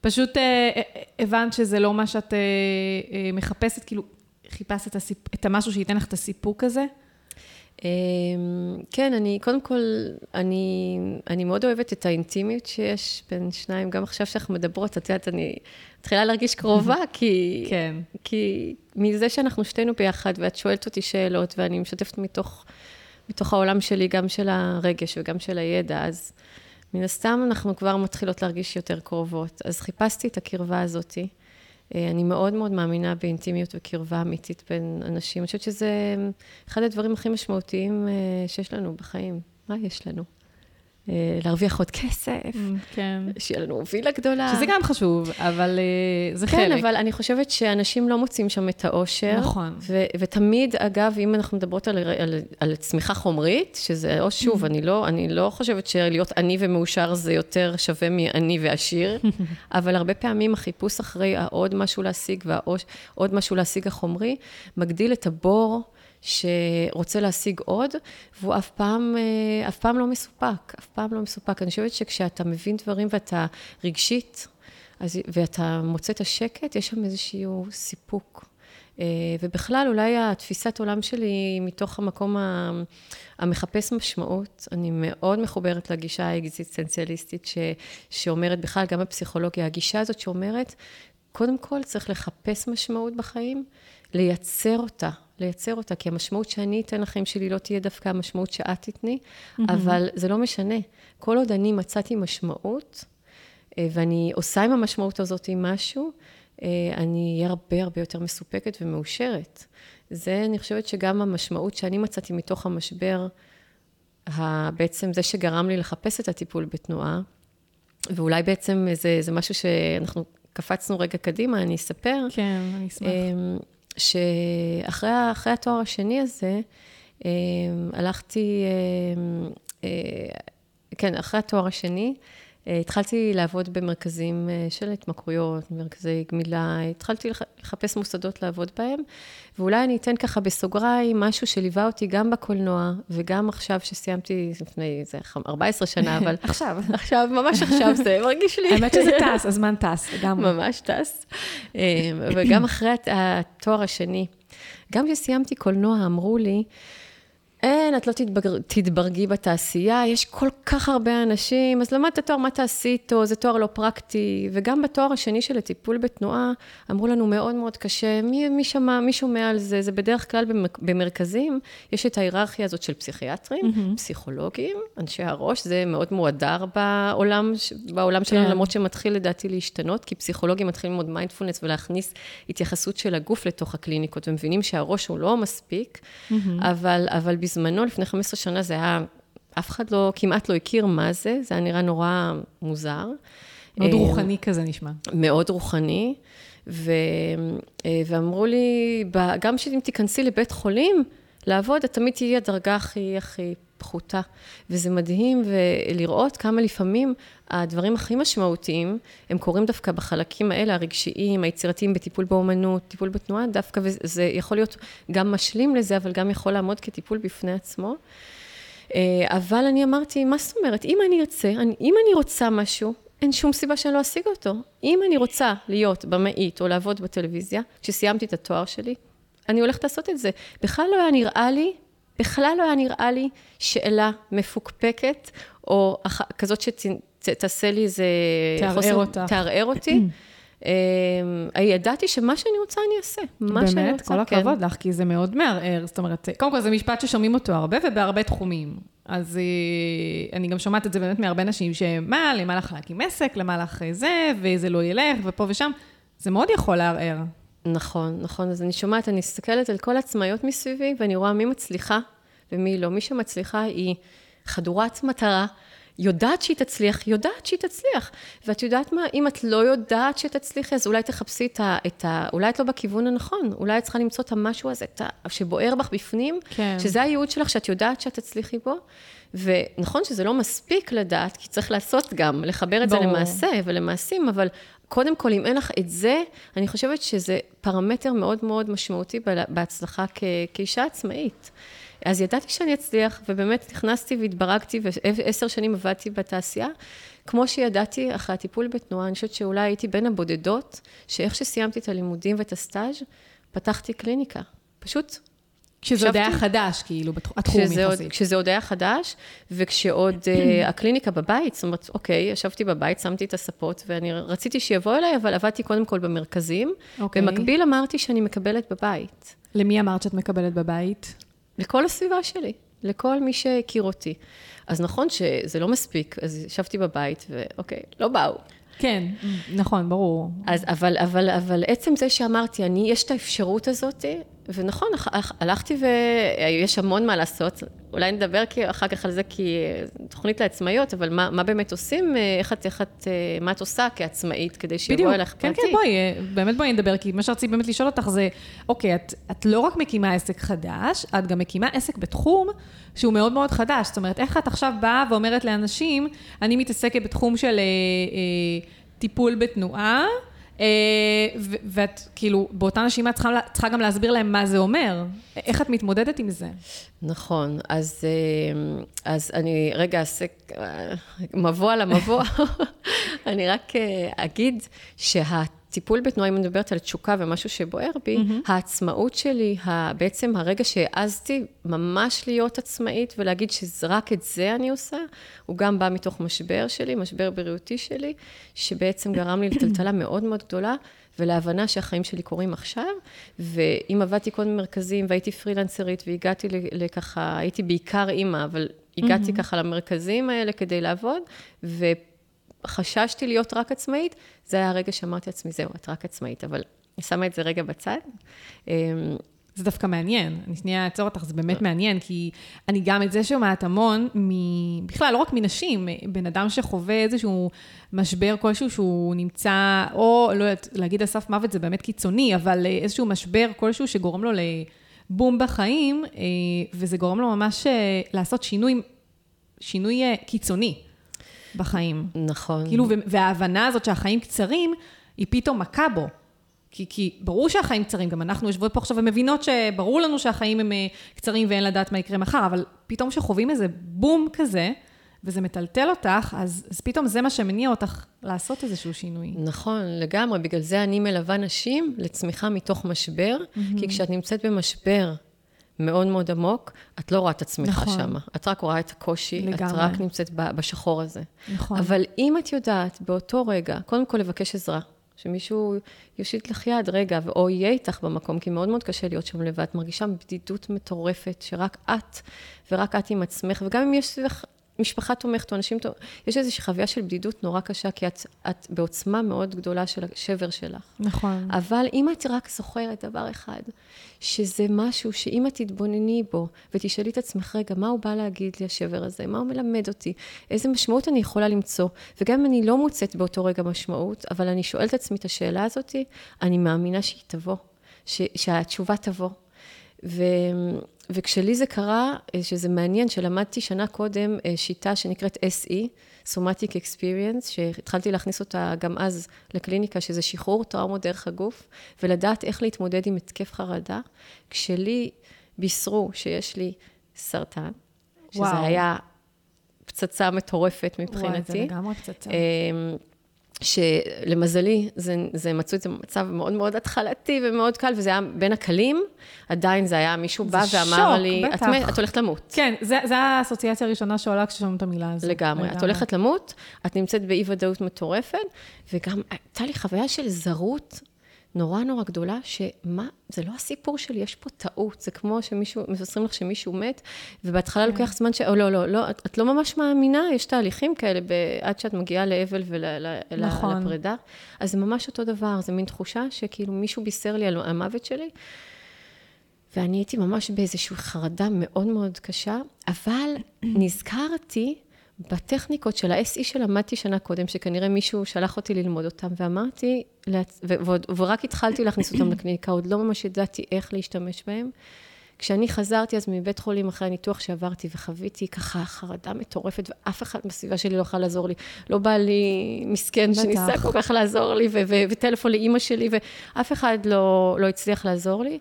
ופשוט אה, אה, הבנת שזה לא מה שאת אה, אה, מחפשת, כאילו, חיפשת את, הסיפ... את המשהו שייתן לך את הסיפוק הזה? אמ, כן, אני, קודם כל, אני, אני מאוד אוהבת את האינטימיות שיש בין שניים, גם עכשיו שאנחנו מדברות, את יודעת, אני מתחילה להרגיש קרובה, [laughs] כי... כן. כי מזה שאנחנו שתינו ביחד, ואת שואלת אותי שאלות, ואני משתפת מתוך... מתוך העולם שלי, גם של הרגש וגם של הידע, אז מן הסתם אנחנו כבר מתחילות להרגיש יותר קרובות. אז חיפשתי את הקרבה הזאתי. אה, אני מאוד מאוד מאמינה באינטימיות וקרבה אמיתית בין אנשים. אני חושבת שזה אחד הדברים הכי משמעותיים אה, שיש לנו בחיים. מה יש לנו? אה, להרוויח עוד כסף, mm, כן. שיהיה לנו וילה גדולה. שזה גם חשוב, אבל uh, זה כן, חלק. כן, אבל אני חושבת שאנשים לא מוצאים שם את האושר. נכון. ו- ותמיד, אגב, אם אנחנו מדברות על, על, על צמיחה חומרית, שזה, או שוב, mm. אני, לא, אני לא חושבת שלהיות עני ומאושר זה יותר שווה מעני ועשיר, [laughs] אבל הרבה פעמים החיפוש אחרי העוד משהו להשיג והעוד משהו להשיג החומרי, מגדיל את הבור. שרוצה להשיג עוד, והוא אף פעם, אה, אף פעם לא מסופק, אף פעם לא מסופק. אני חושבת שכשאתה מבין דברים ואתה רגשית, אז, ואתה מוצא את השקט, יש שם איזשהו סיפוק. אה, ובכלל, אולי התפיסת עולם שלי מתוך המקום המחפש משמעות, אני מאוד מחוברת לגישה האקזיסטנציאליסטית ש, שאומרת בכלל, גם בפסיכולוגיה, הגישה הזאת שאומרת, קודם כל צריך לחפש משמעות בחיים, לייצר אותה, לייצר אותה, כי המשמעות שאני אתן לחיים שלי לא תהיה דווקא המשמעות שאת תתני, mm-hmm. אבל זה לא משנה. כל עוד אני מצאתי משמעות, אה, ואני עושה עם המשמעות הזאת משהו, אה, אני אהיה הרבה הרבה יותר מסופקת ומאושרת. זה, אני חושבת שגם המשמעות שאני מצאתי מתוך המשבר, בעצם זה שגרם לי לחפש את הטיפול בתנועה, ואולי בעצם זה, זה משהו שאנחנו קפצנו רגע קדימה, אני אספר. כן, אני אשמח. שאחרי התואר השני הזה, אמ, הלכתי, אמ, אה, כן, אחרי התואר השני, אה, התחלתי לעבוד במרכזים אה, של התמכרויות, מרכזי גמילה, התחלתי לחפש מוסדות לעבוד בהם, ואולי אני אתן ככה בסוגריים משהו שליווה אותי גם בקולנוע, וגם עכשיו שסיימתי לפני איזה 14 שנה, אבל... [laughs] עכשיו. עכשיו, ממש עכשיו זה מרגיש לי. האמת שזה [laughs] טס, הזמן טס, לגמרי. ממש טס. וגם אחרי התואר השני, גם כשסיימתי קולנוע, אמרו לי, אין, את לא תתבר... תתברגי בתעשייה, יש כל כך הרבה אנשים, אז למדת תואר, מה תעשי איתו? זה תואר לא פרקטי. וגם בתואר השני של הטיפול בתנועה, אמרו לנו מאוד מאוד קשה, מי, מי שמע, מי שומע על זה? זה בדרך כלל במרכזים, יש את ההיררכיה הזאת של פסיכיאטרים, mm-hmm. פסיכולוגים, אנשי הראש, זה מאוד מועדר בעולם, בעולם שלנו, כן. למרות שמתחיל לדעתי להשתנות, כי פסיכולוגים מתחילים ללמוד מיינדפולנס ולהכניס התייחסות של הגוף לתוך הקליניקות, ומבינים שהראש הוא לא מספיק, mm-hmm. אבל, אבל בזמנו, לפני 15 שנה, זה היה, אף אחד לא, כמעט לא הכיר מה זה, זה היה נראה נורא מוזר. מאוד רוחני כזה נשמע. מאוד רוחני, ו, אה, ואמרו לי, גם שאם תיכנסי לבית חולים לעבוד, את תמיד תהיי הדרגה הכי הכי פחותה. וזה מדהים ולראות כמה לפעמים הדברים הכי משמעותיים, הם קורים דווקא בחלקים האלה, הרגשיים, היצירתיים, בטיפול באומנות, טיפול בתנועה, דווקא, וזה יכול להיות גם משלים לזה, אבל גם יכול לעמוד כטיפול בפני עצמו. אה, אבל אני אמרתי, מה זאת אומרת? אם אני ארצה, אני, אם אני רוצה משהו, אין שום סיבה שאני לא אשיג אותו. אם אני רוצה להיות במאית או לעבוד בטלוויזיה, כשסיימתי את התואר שלי, אני הולכת לעשות את זה. בכלל לא היה נראה לי בכלל לא היה נראה לי שאלה מפוקפקת, או אח... כזאת שתעשה לי איזה... תערער חוסר, אותך. תערער אותי. [clears throat] אמ, ידעתי שמה שאני רוצה אני אעשה, מה שאני רוצה, כן. באמת, כל הכבוד לך, כי זה מאוד מערער. זאת אומרת, קודם כל זה משפט ששומעים אותו הרבה ובהרבה תחומים. אז אה, אני גם שומעת את זה באמת מהרבה נשים, שמה, למה לך להקים עסק, למה לך זה, וזה לא ילך, ופה ושם. זה מאוד יכול לערער. נכון, נכון. אז אני שומעת, אני מסתכלת על כל העצמאיות מסביבי, ואני רואה מי מצליחה ומי לא. מי שמצליחה היא חדורת מטרה, יודעת שהיא תצליח, יודעת שהיא תצליח. ואת יודעת מה, אם את לא יודעת שתצליחי, אז אולי תחפשי את ה... את ה אולי את לא בכיוון הנכון, אולי את צריכה למצוא את המשהו הזה, את ה, שבוער בך בפנים, כן. שזה הייעוד שלך, שאת יודעת שאת תצליחי בו. ונכון שזה לא מספיק לדעת, כי צריך לעשות גם, לחבר את ברור. זה למעשה ולמעשים, אבל קודם כל, אם אין לך את זה, אני חושבת שזה פרמטר מאוד מאוד משמעותי בהצלחה כ- כאישה עצמאית. אז ידעתי שאני אצליח, ובאמת נכנסתי והתברגתי, ועשר שנים עבדתי בתעשייה. כמו שידעתי, אחרי הטיפול בתנועה, אני חושבת שאולי הייתי בין הבודדות, שאיך שסיימתי את הלימודים ואת הסטאז', פתחתי קליניקה. פשוט כשזה עוד היה חדש, כאילו, התחום יחסית. כשזה עוד היה חדש, וכשעוד uh, [clears throat] הקליניקה בבית, זאת אומרת, אוקיי, ישבתי בבית, שמתי את הספות, ואני רציתי שיבוא אליי, אבל עבדתי קודם כל במרכזים. אוקיי. במקביל אמרתי שאני מקבלת בבית. למי אמרת שאת מקבלת בבית? לכל הסביבה שלי, לכל מי שהכיר אותי. אז נכון שזה לא מספיק, אז ישבתי בבית, ואוקיי, לא באו. כן, נכון, ברור. אז, אבל, אבל, אבל עצם זה שאמרתי, אני, יש את האפשרות הזאת, ונכון, הלכתי ויש המון מה לעשות. אולי נדבר אחר כך על זה כי תוכנית לעצמאיות, אבל מה, מה באמת עושים, איך את, איך את, מה את עושה כעצמאית כדי שיבוא אליך פרטי? כן, כן, בואי, באמת בואי נדבר, כי מה שרציתי באמת לשאול אותך זה, אוקיי, את, את לא רק מקימה עסק חדש, את גם מקימה עסק בתחום שהוא מאוד מאוד חדש. זאת אומרת, איך את עכשיו באה ואומרת לאנשים, אני מתעסקת בתחום של אה, אה, טיפול בתנועה, אה, ואת כאילו, באותה נשימה צריכה, צריכה גם להסביר להם מה זה אומר. איך את מתמודדת עם זה? נכון, אז, אה, אז אני רגע אעשה אה, מבוא על המבוא. [laughs] אני רק אגיד שה... טיפול בתנועה, אם אני מדברת על תשוקה ומשהו שבוער בי, mm-hmm. העצמאות שלי, בעצם הרגע שהעזתי ממש להיות עצמאית ולהגיד שרק את זה אני עושה, הוא גם בא מתוך משבר שלי, משבר בריאותי שלי, שבעצם גרם לי לטלטלה מאוד מאוד גדולה, ולהבנה שהחיים שלי קורים עכשיו. ואם עבדתי קודם במרכזים והייתי פרילנסרית והגעתי לככה, הייתי בעיקר אימא, אבל הגעתי mm-hmm. ככה למרכזים האלה כדי לעבוד, ו... חששתי להיות רק עצמאית, זה היה הרגע שאמרתי לעצמי, זהו, את רק עצמאית, אבל אני שמה את זה רגע בצד. אמ, זה דווקא מעניין. אני שנייה אעצור אותך, זה באמת מעניין, כי אני גם את זה שומעת המון, מ... בכלל, לא רק מנשים, בן אדם שחווה איזשהו משבר כלשהו שהוא נמצא, או לא יודעת, להגיד על סף מוות זה באמת קיצוני, אבל איזשהו משבר כלשהו שגורם לו לבום בחיים, אה, וזה גורם לו ממש אה, לעשות שינוי, שינוי אה, קיצוני בחיים. נכון. כאילו, וההבנה הזאת שהחיים קצרים, היא פתאום מכה בו. כי, כי ברור שהחיים קצרים, גם אנחנו יושבות פה עכשיו ומבינות שברור לנו שהחיים הם אה, קצרים ואין לדעת מה יקרה מחר, אבל פתאום כשחווים איזה בום כזה, וזה מטלטל אותך, אז, אז פתאום זה מה שמניע אותך לעשות איזשהו שינוי. נכון, לגמרי. בגלל זה אני מלווה נשים לצמיחה מתוך משבר, mm-hmm. כי כשאת נמצאת במשבר מאוד מאוד עמוק, את לא רואה את הצמיחה נכון. שם. את רק רואה את הקושי, לגמרי. את רק נמצאת בשחור הזה. נכון. אבל אם את יודעת באותו רגע, קודם כל לבקש עזרה. שמישהו יושיט לך יד רגע, או יהיה איתך במקום, כי מאוד מאוד קשה להיות שם לבד. את מרגישה בדידות מטורפת, שרק את ורק את עם עצמך, וגם אם יש סביבך משפחה תומכת או אנשים תומכים, יש איזושהי חוויה של בדידות נורא קשה, כי את, את בעוצמה מאוד גדולה של השבר שלך. נכון. אבל אם את רק זוכרת דבר אחד, שזה משהו שאם את תתבונני בו ותשאלי את עצמך, רגע, מה הוא בא להגיד לי, השבר הזה? מה הוא מלמד אותי? איזה משמעות אני יכולה למצוא? וגם אם אני לא מוצאת באותו רגע משמעות, אבל אני שואלת את עצמי את השאלה הזאת, אני מאמינה שהיא תבוא, ש, שהתשובה תבוא. ו, וכשלי זה קרה, אה, שזה מעניין, שלמדתי שנה קודם אה, שיטה שנקראת SE, Somatic Experience, שהתחלתי להכניס אותה גם אז לקליניקה, שזה שחרור טראומות דרך הגוף, ולדעת איך להתמודד עם התקף חרדה. כשלי בישרו שיש לי סרטן, שזה וואו. היה פצצה מטורפת מבחינתי. וואי, זה לגמרי פצצה. שלמזלי, זה, זה מצאו את זה במצב מאוד מאוד התחלתי ומאוד קל, וזה היה בין הקלים, עדיין זה היה, מישהו בא ואמר שוק, לי, בטח. את, את הולכת למות. כן, זו האסוציאציה הראשונה שעולה כששומעים את המילה הזאת. לגמרי. לגמרי. את הולכת למות, את נמצאת באי-ודאות מטורפת, וגם הייתה לי חוויה של זרות נורא נורא גדולה, שמה, זה לא הסיפור שלי, יש פה טעות. זה כמו שמישהו, מבשרים לך שמישהו מת, ובהתחלה כן. לוקח זמן ש... או לא, לא, לא, את, את לא ממש מאמינה, יש תהליכים כאלה ב... עד שאת מגיעה לאבל ולפרידה. נכון. אז זה ממש אותו דבר, זה מין תחושה שכאילו מישהו בישר לי על המוות שלי. ואני הייתי ממש באיזושהי חרדה מאוד מאוד קשה, אבל [clears throat] נזכרתי בטכניקות של ה-SE שלמדתי שנה קודם, שכנראה מישהו שלח אותי ללמוד אותם, ואמרתי, ועוד, ורק התחלתי להכניס אותם [coughs] לקליניקה, עוד לא ממש ידעתי איך להשתמש בהם. כשאני חזרתי אז מבית חולים אחרי הניתוח שעברתי וחוויתי ככה חרדה מטורפת, ואף אחד בסביבה שלי לא יכול לעזור לי. לא בא לי מסכן שניסה כל כך לעזור לי, וטלפון לאימא שלי, ואף אחד לא, לא הצליח לעזור לי.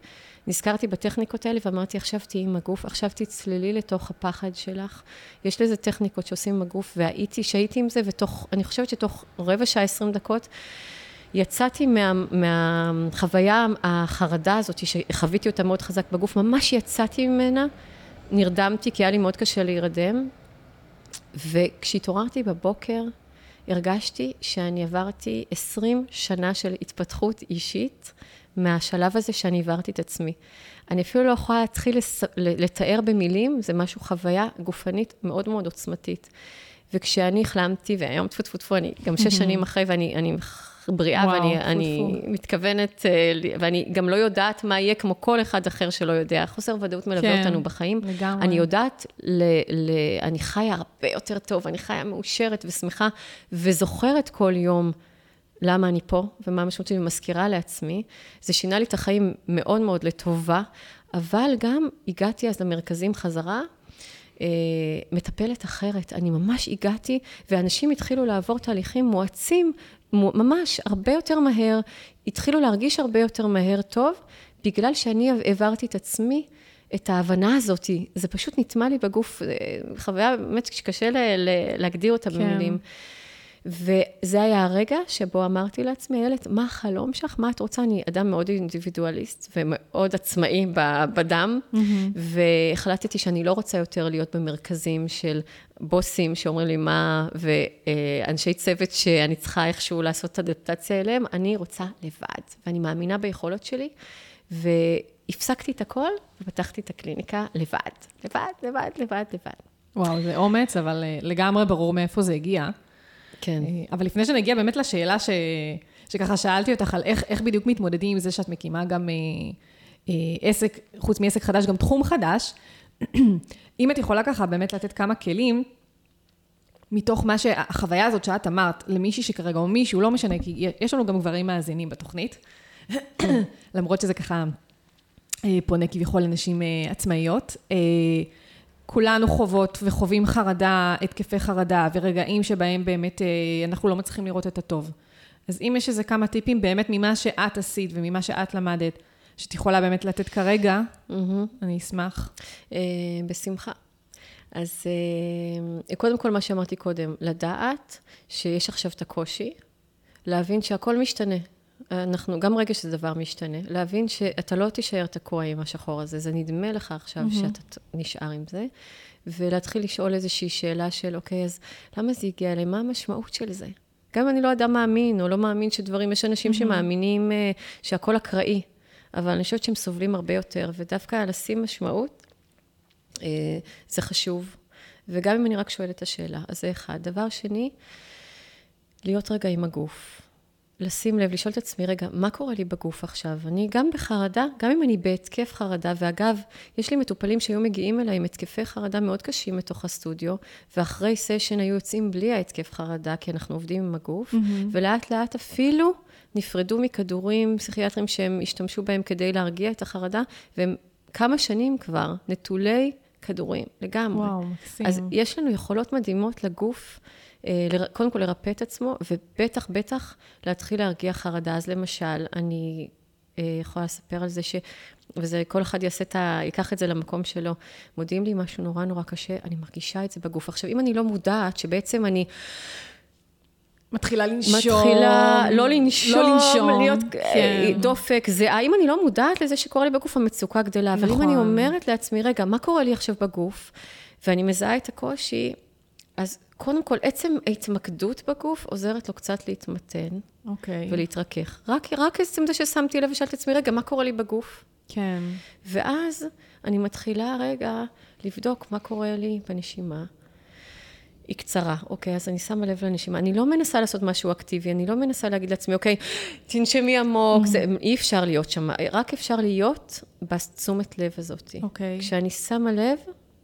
נזכרתי בטכניקות האלה ואמרתי, עכשיו תהיי עם הגוף, עכשיו תצללי לתוך הפחד שלך. יש לזה טכניקות שעושים עם הגוף, והייתי, שהייתי עם זה, ותוך, אני חושבת שתוך רבע שעה, עשרים דקות, יצאתי מה, מהחוויה, החרדה הזאת, שחוויתי אותה מאוד חזק בגוף, ממש יצאתי ממנה, נרדמתי, כי היה לי מאוד קשה להירדם, וכשהתעוררתי בבוקר, הרגשתי שאני עברתי 20 שנה של התפתחות אישית, מהשלב הזה שאני העברתי את עצמי. אני אפילו לא יכולה להתחיל לס... לתאר במילים, זה משהו, חוויה גופנית מאוד מאוד עוצמתית. וכשאני החלמתי, והיום טפו טפו טפו, אני גם שש שנים אחרי, ואני אני בריאה, וואו, ואני אני מתכוונת, אה, ואני גם לא יודעת מה יהיה, כמו כל אחד אחר שלא יודע. חוסר ודאות מלווה כן, אותנו בחיים. לגמרי. אני יודעת, ל, ל, אני חיה הרבה יותר טוב, אני חיה מאושרת ושמחה, וזוכרת כל יום. למה אני פה ומה המשמעות שלי ומזכירה לעצמי. זה שינה לי את החיים מאוד מאוד לטובה, אבל גם הגעתי אז למרכזים חזרה, אה, מטפלת אחרת. אני ממש הגעתי, ואנשים התחילו לעבור תהליכים מואצים, ממש הרבה יותר מהר, התחילו להרגיש הרבה יותר מהר טוב, בגלל שאני העברתי את עצמי. את ההבנה הזאת, זה פשוט נטמע לי בגוף, אה, חוויה באמת שקשה להגדיר אותה כן. במילים. וזה היה הרגע שבו אמרתי לעצמי, איילת, מה החלום שלך? מה את רוצה? אני אדם מאוד אינדיבידואליסט ומאוד עצמאי בדם, mm-hmm. והחלטתי שאני לא רוצה יותר להיות במרכזים של בוסים שאומרים לי מה, ואנשי צוות שאני צריכה איכשהו לעשות אדפטציה אליהם, אני רוצה לבד, ואני מאמינה ביכולות שלי, והפסקתי את הכל ופתחתי את הקליניקה לבד, לבד, לבד, לבד, לבד. וואו, זה אומץ, אבל אה, לגמרי ברור מאיפה זה הגיע. כן. אה, אבל לפני שנגיע באמת לשאלה ש... שככה שאלתי אותך על איך, איך בדיוק מתמודדים עם זה שאת מקימה גם אה, אה, עסק, חוץ מעסק חדש, גם תחום חדש. [clears throat] אם את יכולה ככה באמת לתת כמה כלים, מתוך מה שהחוויה הזאת שאת אמרת למישהי שכרגע, או מישהו, לא משנה, כי יש לנו גם גברים מאזינים בתוכנית, [clears throat] למרות שזה ככה אה, פונה כביכול לנשים אה, עצמאיות. אה, כולנו חוות וחווים חרדה, התקפי חרדה, ורגעים שבהם באמת אנחנו לא מצליחים לראות את הטוב. אז אם יש איזה כמה טיפים באמת ממה שאת עשית וממה שאת למדת, שאת יכולה באמת לתת כרגע, mm-hmm. אני אשמח. בשמחה. אז קודם כל, מה שאמרתי קודם, לדעת שיש עכשיו את הקושי, להבין שהכל משתנה. אנחנו, גם רגע שזה דבר משתנה, להבין שאתה לא תישאר תקוע עם השחור הזה, זה נדמה לך עכשיו mm-hmm. שאתה נשאר עם זה, ולהתחיל לשאול איזושהי שאלה של, אוקיי, אז למה זה הגיע אליי? מה המשמעות של זה? גם אם אני לא אדם מאמין, או לא מאמין שדברים, יש אנשים mm-hmm. שמאמינים uh, שהכל אקראי, אבל אני חושבת שהם סובלים הרבה יותר, ודווקא לשים משמעות, uh, זה חשוב. וגם אם אני רק שואלת את השאלה, אז זה אחד. דבר שני, להיות רגע עם הגוף. לשים לב, לשאול את עצמי, רגע, מה קורה לי בגוף עכשיו? אני גם בחרדה, גם אם אני בהתקף חרדה, ואגב, יש לי מטופלים שהיו מגיעים אליי עם התקפי חרדה מאוד קשים מתוך הסטודיו, ואחרי סשן היו יוצאים בלי ההתקף חרדה, כי אנחנו עובדים עם הגוף, mm-hmm. ולאט לאט אפילו נפרדו מכדורים פסיכיאטריים שהם השתמשו בהם כדי להרגיע את החרדה, והם כמה שנים כבר נטולי כדורים, לגמרי. וואו, מקסים. אז יש לנו יכולות מדהימות לגוף. אה, קודם כל לרפא את עצמו, ובטח, בטח להתחיל להרגיע חרדה. אז למשל, אני אה, יכולה לספר על זה ש... וזה, כל אחד יעשה את ה... ייקח את זה למקום שלו. מודיעים לי משהו נורא נורא קשה, אני מרגישה את זה בגוף. עכשיו, אם אני לא מודעת שבעצם אני... מתחילה לנשום. מתחילה לא לנשום, לא לנשום, להיות אה, כן. דופק, זיעה. אם אני לא מודעת לזה שקורה לי בגוף, המצוקה גדלה. נכון. אבל אם אני נכון. אומרת לעצמי, רגע, מה קורה לי עכשיו בגוף? ואני מזהה את הקושי, אז קודם כל, עצם ההתמקדות בגוף עוזרת לו קצת להתמתן. אוקיי. Okay. ולהתרכך. רק, רק עצם זה ששמתי לב ושאלתי את עצמי, רגע, מה קורה לי בגוף? כן. ואז אני מתחילה רגע לבדוק מה קורה לי בנשימה. היא קצרה, אוקיי, אז אני שמה לב לנשימה. אני לא מנסה לעשות משהו אקטיבי, אני לא מנסה להגיד לעצמי, אוקיי, תנשמי עמוק, mm-hmm. זה, אי אפשר להיות שם, רק אפשר להיות בתשומת לב הזאת. אוקיי. כשאני שמה לב,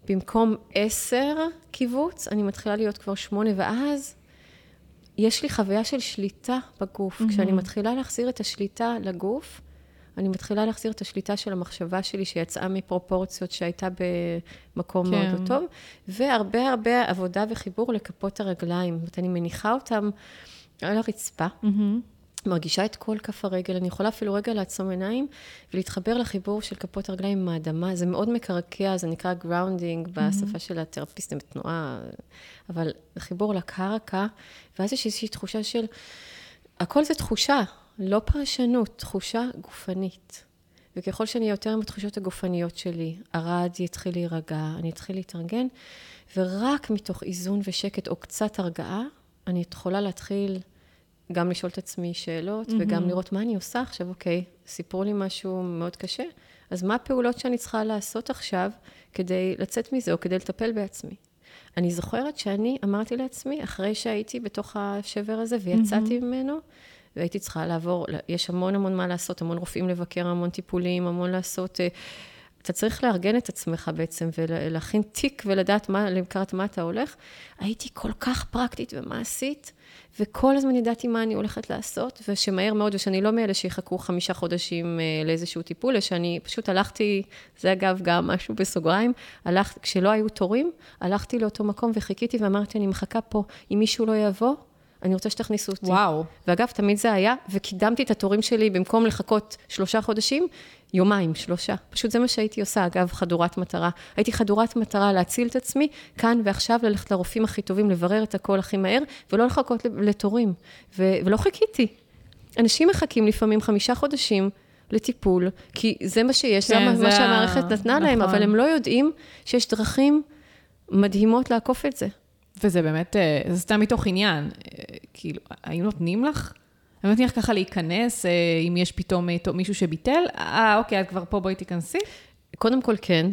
במקום עשר קיבוץ, אני מתחילה להיות כבר שמונה, ואז יש לי חוויה של שליטה בגוף. Mm-hmm. כשאני מתחילה להחזיר את השליטה לגוף, אני מתחילה להחזיר את השליטה של המחשבה שלי, שיצאה מפרופורציות שהייתה במקום כן. מאוד לא טוב, והרבה הרבה עבודה וחיבור לכפות הרגליים. זאת אומרת, אני מניחה אותם על הרצפה. Mm-hmm. מרגישה את כל כף הרגל, אני יכולה אפילו רגע לעצום עיניים ולהתחבר לחיבור של כפות הרגליים עם האדמה. זה מאוד מקרקע, זה נקרא grounding mm-hmm. בשפה של התרפיסטים בתנועה, אבל חיבור לקרקע, ואז יש איזושהי תחושה של, הכל זה תחושה, לא פרשנות, תחושה גופנית. וככל שאני יותר עם התחושות הגופניות שלי, הרד יתחיל להירגע, אני אתחיל להתארגן, ורק מתוך איזון ושקט או קצת הרגעה, אני יכולה להתחיל גם לשאול את עצמי שאלות, mm-hmm. וגם לראות מה אני עושה עכשיו, אוקיי, סיפרו לי משהו מאוד קשה, אז מה הפעולות שאני צריכה לעשות עכשיו כדי לצאת מזה, או כדי לטפל בעצמי? אני זוכרת שאני אמרתי לעצמי, אחרי שהייתי בתוך השבר הזה ויצאתי mm-hmm. ממנו, והייתי צריכה לעבור, יש המון המון מה לעשות, המון רופאים לבקר, המון טיפולים, המון לעשות... אתה צריך לארגן את עצמך בעצם ולהכין תיק ולדעת מה, לקראת מה אתה הולך. הייתי כל כך פרקטית ומעשית, וכל הזמן ידעתי מה אני הולכת לעשות, ושמהר מאוד, ושאני לא מאלה שיחכו חמישה חודשים אה, לאיזשהו טיפול, שאני פשוט הלכתי, זה אגב גם משהו בסוגריים, הלכתי, כשלא היו תורים, הלכתי לאותו מקום וחיכיתי ואמרתי, אני מחכה פה, אם מישהו לא יבוא, אני רוצה שתכניסו אותי. וואו. ואגב, תמיד זה היה, וקידמתי את התורים שלי במקום לחכות שלושה חודשים, יומיים, שלושה. פשוט זה מה שהייתי עושה, אגב, חדורת מטרה. הייתי חדורת מטרה להציל את עצמי, כאן ועכשיו ללכת לרופאים הכי טובים, לברר את הכל הכי מהר, ולא לחכות לתורים. ו- ולא חיכיתי. אנשים מחכים לפעמים חמישה חודשים לטיפול, כי זה מה שיש, כן, זה, זה מה שהמערכת נתנה נכון. להם, אבל הם לא יודעים שיש דרכים מדהימות לעקוף את זה. וזה באמת, אה, זה סתם מתוך עניין. אה, כאילו, היו נותנים לך? היו נותנים ככה להיכנס, אה, אם יש פתאום מישהו שביטל? אה, אוקיי, את כבר פה, בואי תיכנסי. קודם כל, כן.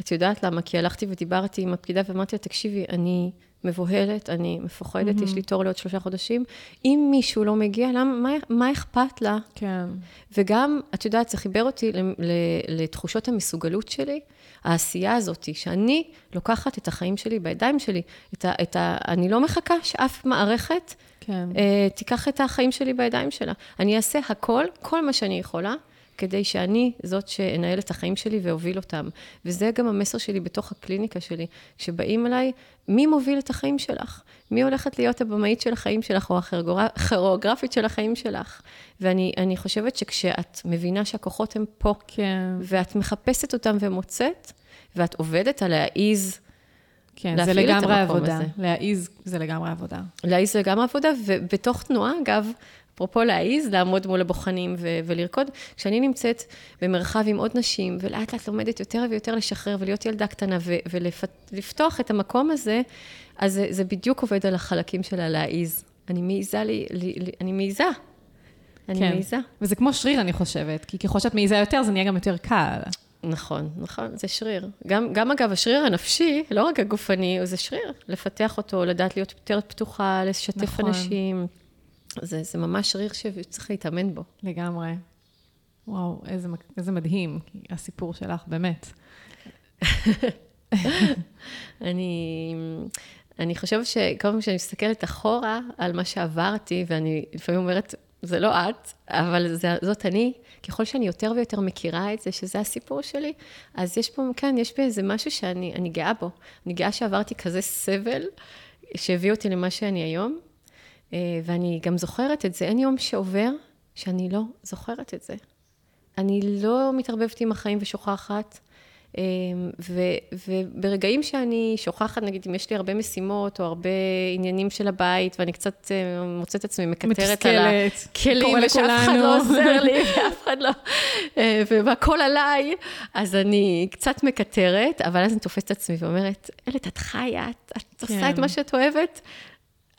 את יודעת למה? כי הלכתי ודיברתי עם הפקידה ואמרתי לה, תקשיבי, אני מבוהלת, אני מפוחדת, mm-hmm. יש לי תור לעוד שלושה חודשים. אם מישהו לא מגיע, למה, מה, מה אכפת לה? כן. וגם, את יודעת, זה חיבר אותי לתחושות המסוגלות שלי, העשייה הזאת, שאני לוקחת את החיים שלי בידיים שלי. את ה, את ה, אני לא מחכה שאף מערכת כן. uh, תיקח את החיים שלי בידיים שלה. אני אעשה הכל, כל מה שאני יכולה, כדי שאני זאת שאנהל את החיים שלי ואוביל אותם. וזה גם המסר שלי בתוך הקליניקה שלי. כשבאים אליי, מי מוביל את החיים שלך? מי הולכת להיות הבמאית של החיים שלך, או הכירוגרפית של החיים שלך? ואני חושבת שכשאת מבינה שהכוחות הם פה, כן. ואת מחפשת אותם ומוצאת, ואת עובדת על להעיז כן, זה לגמרי עבודה. להעיז זה לגמרי עבודה. להעיז זה לגמרי עבודה, ובתוך תנועה, אגב, אפרופו להעיז, לעמוד מול הבוחנים ו- ולרקוד, כשאני נמצאת במרחב עם עוד נשים, ולאט לאט לומדת יותר ויותר לשחרר ולהיות ילדה קטנה ו- ולפתוח את המקום הזה, אז זה, זה בדיוק עובד על החלקים של הלהעיז. אני מעיזה לי, לי, לי אני מעיזה. אני כן. מעיזה. וזה כמו שריר, אני חושבת, כי ככל שאת מעיזה יותר, זה נהיה גם יותר קל. נכון, נכון, זה שריר. גם, גם אגב, השריר הנפשי, לא רק הגופני, זה שריר. לפתח אותו, לדעת להיות יותר פתוחה, לשתף נכון. אנשים. זה, זה ממש שריר שצריך להתאמן בו. לגמרי. וואו, איזה, איזה מדהים, הסיפור שלך, באמת. [laughs] אני, אני חושבת שכל פעם שאני מסתכלת אחורה על מה שעברתי, ואני לפעמים אומרת, זה לא את, אבל זה, זאת אני, ככל שאני יותר ויותר מכירה את זה, שזה הסיפור שלי, אז יש פה, כן, יש בי איזה משהו שאני גאה בו. אני גאה שעברתי כזה סבל, שהביא אותי למה שאני היום, ואני גם זוכרת את זה. אין יום שעובר שאני לא זוכרת את זה. אני לא מתערבבת עם החיים ושוכחת. אמ, ו, וברגעים שאני שוכחת, נגיד, אם יש לי הרבה משימות או הרבה עניינים של הבית, ואני קצת אה, מוצאת עצמי מקטרת על הכלים, ושאף אחד לא עוזר לי, [laughs] ואף אחד לא... אה, והכל עליי, אז אני קצת מקטרת, אבל אז אני תופסת את עצמי ואומרת, אלת, את חיה, את, את עושה את כן. מה שאת אוהבת,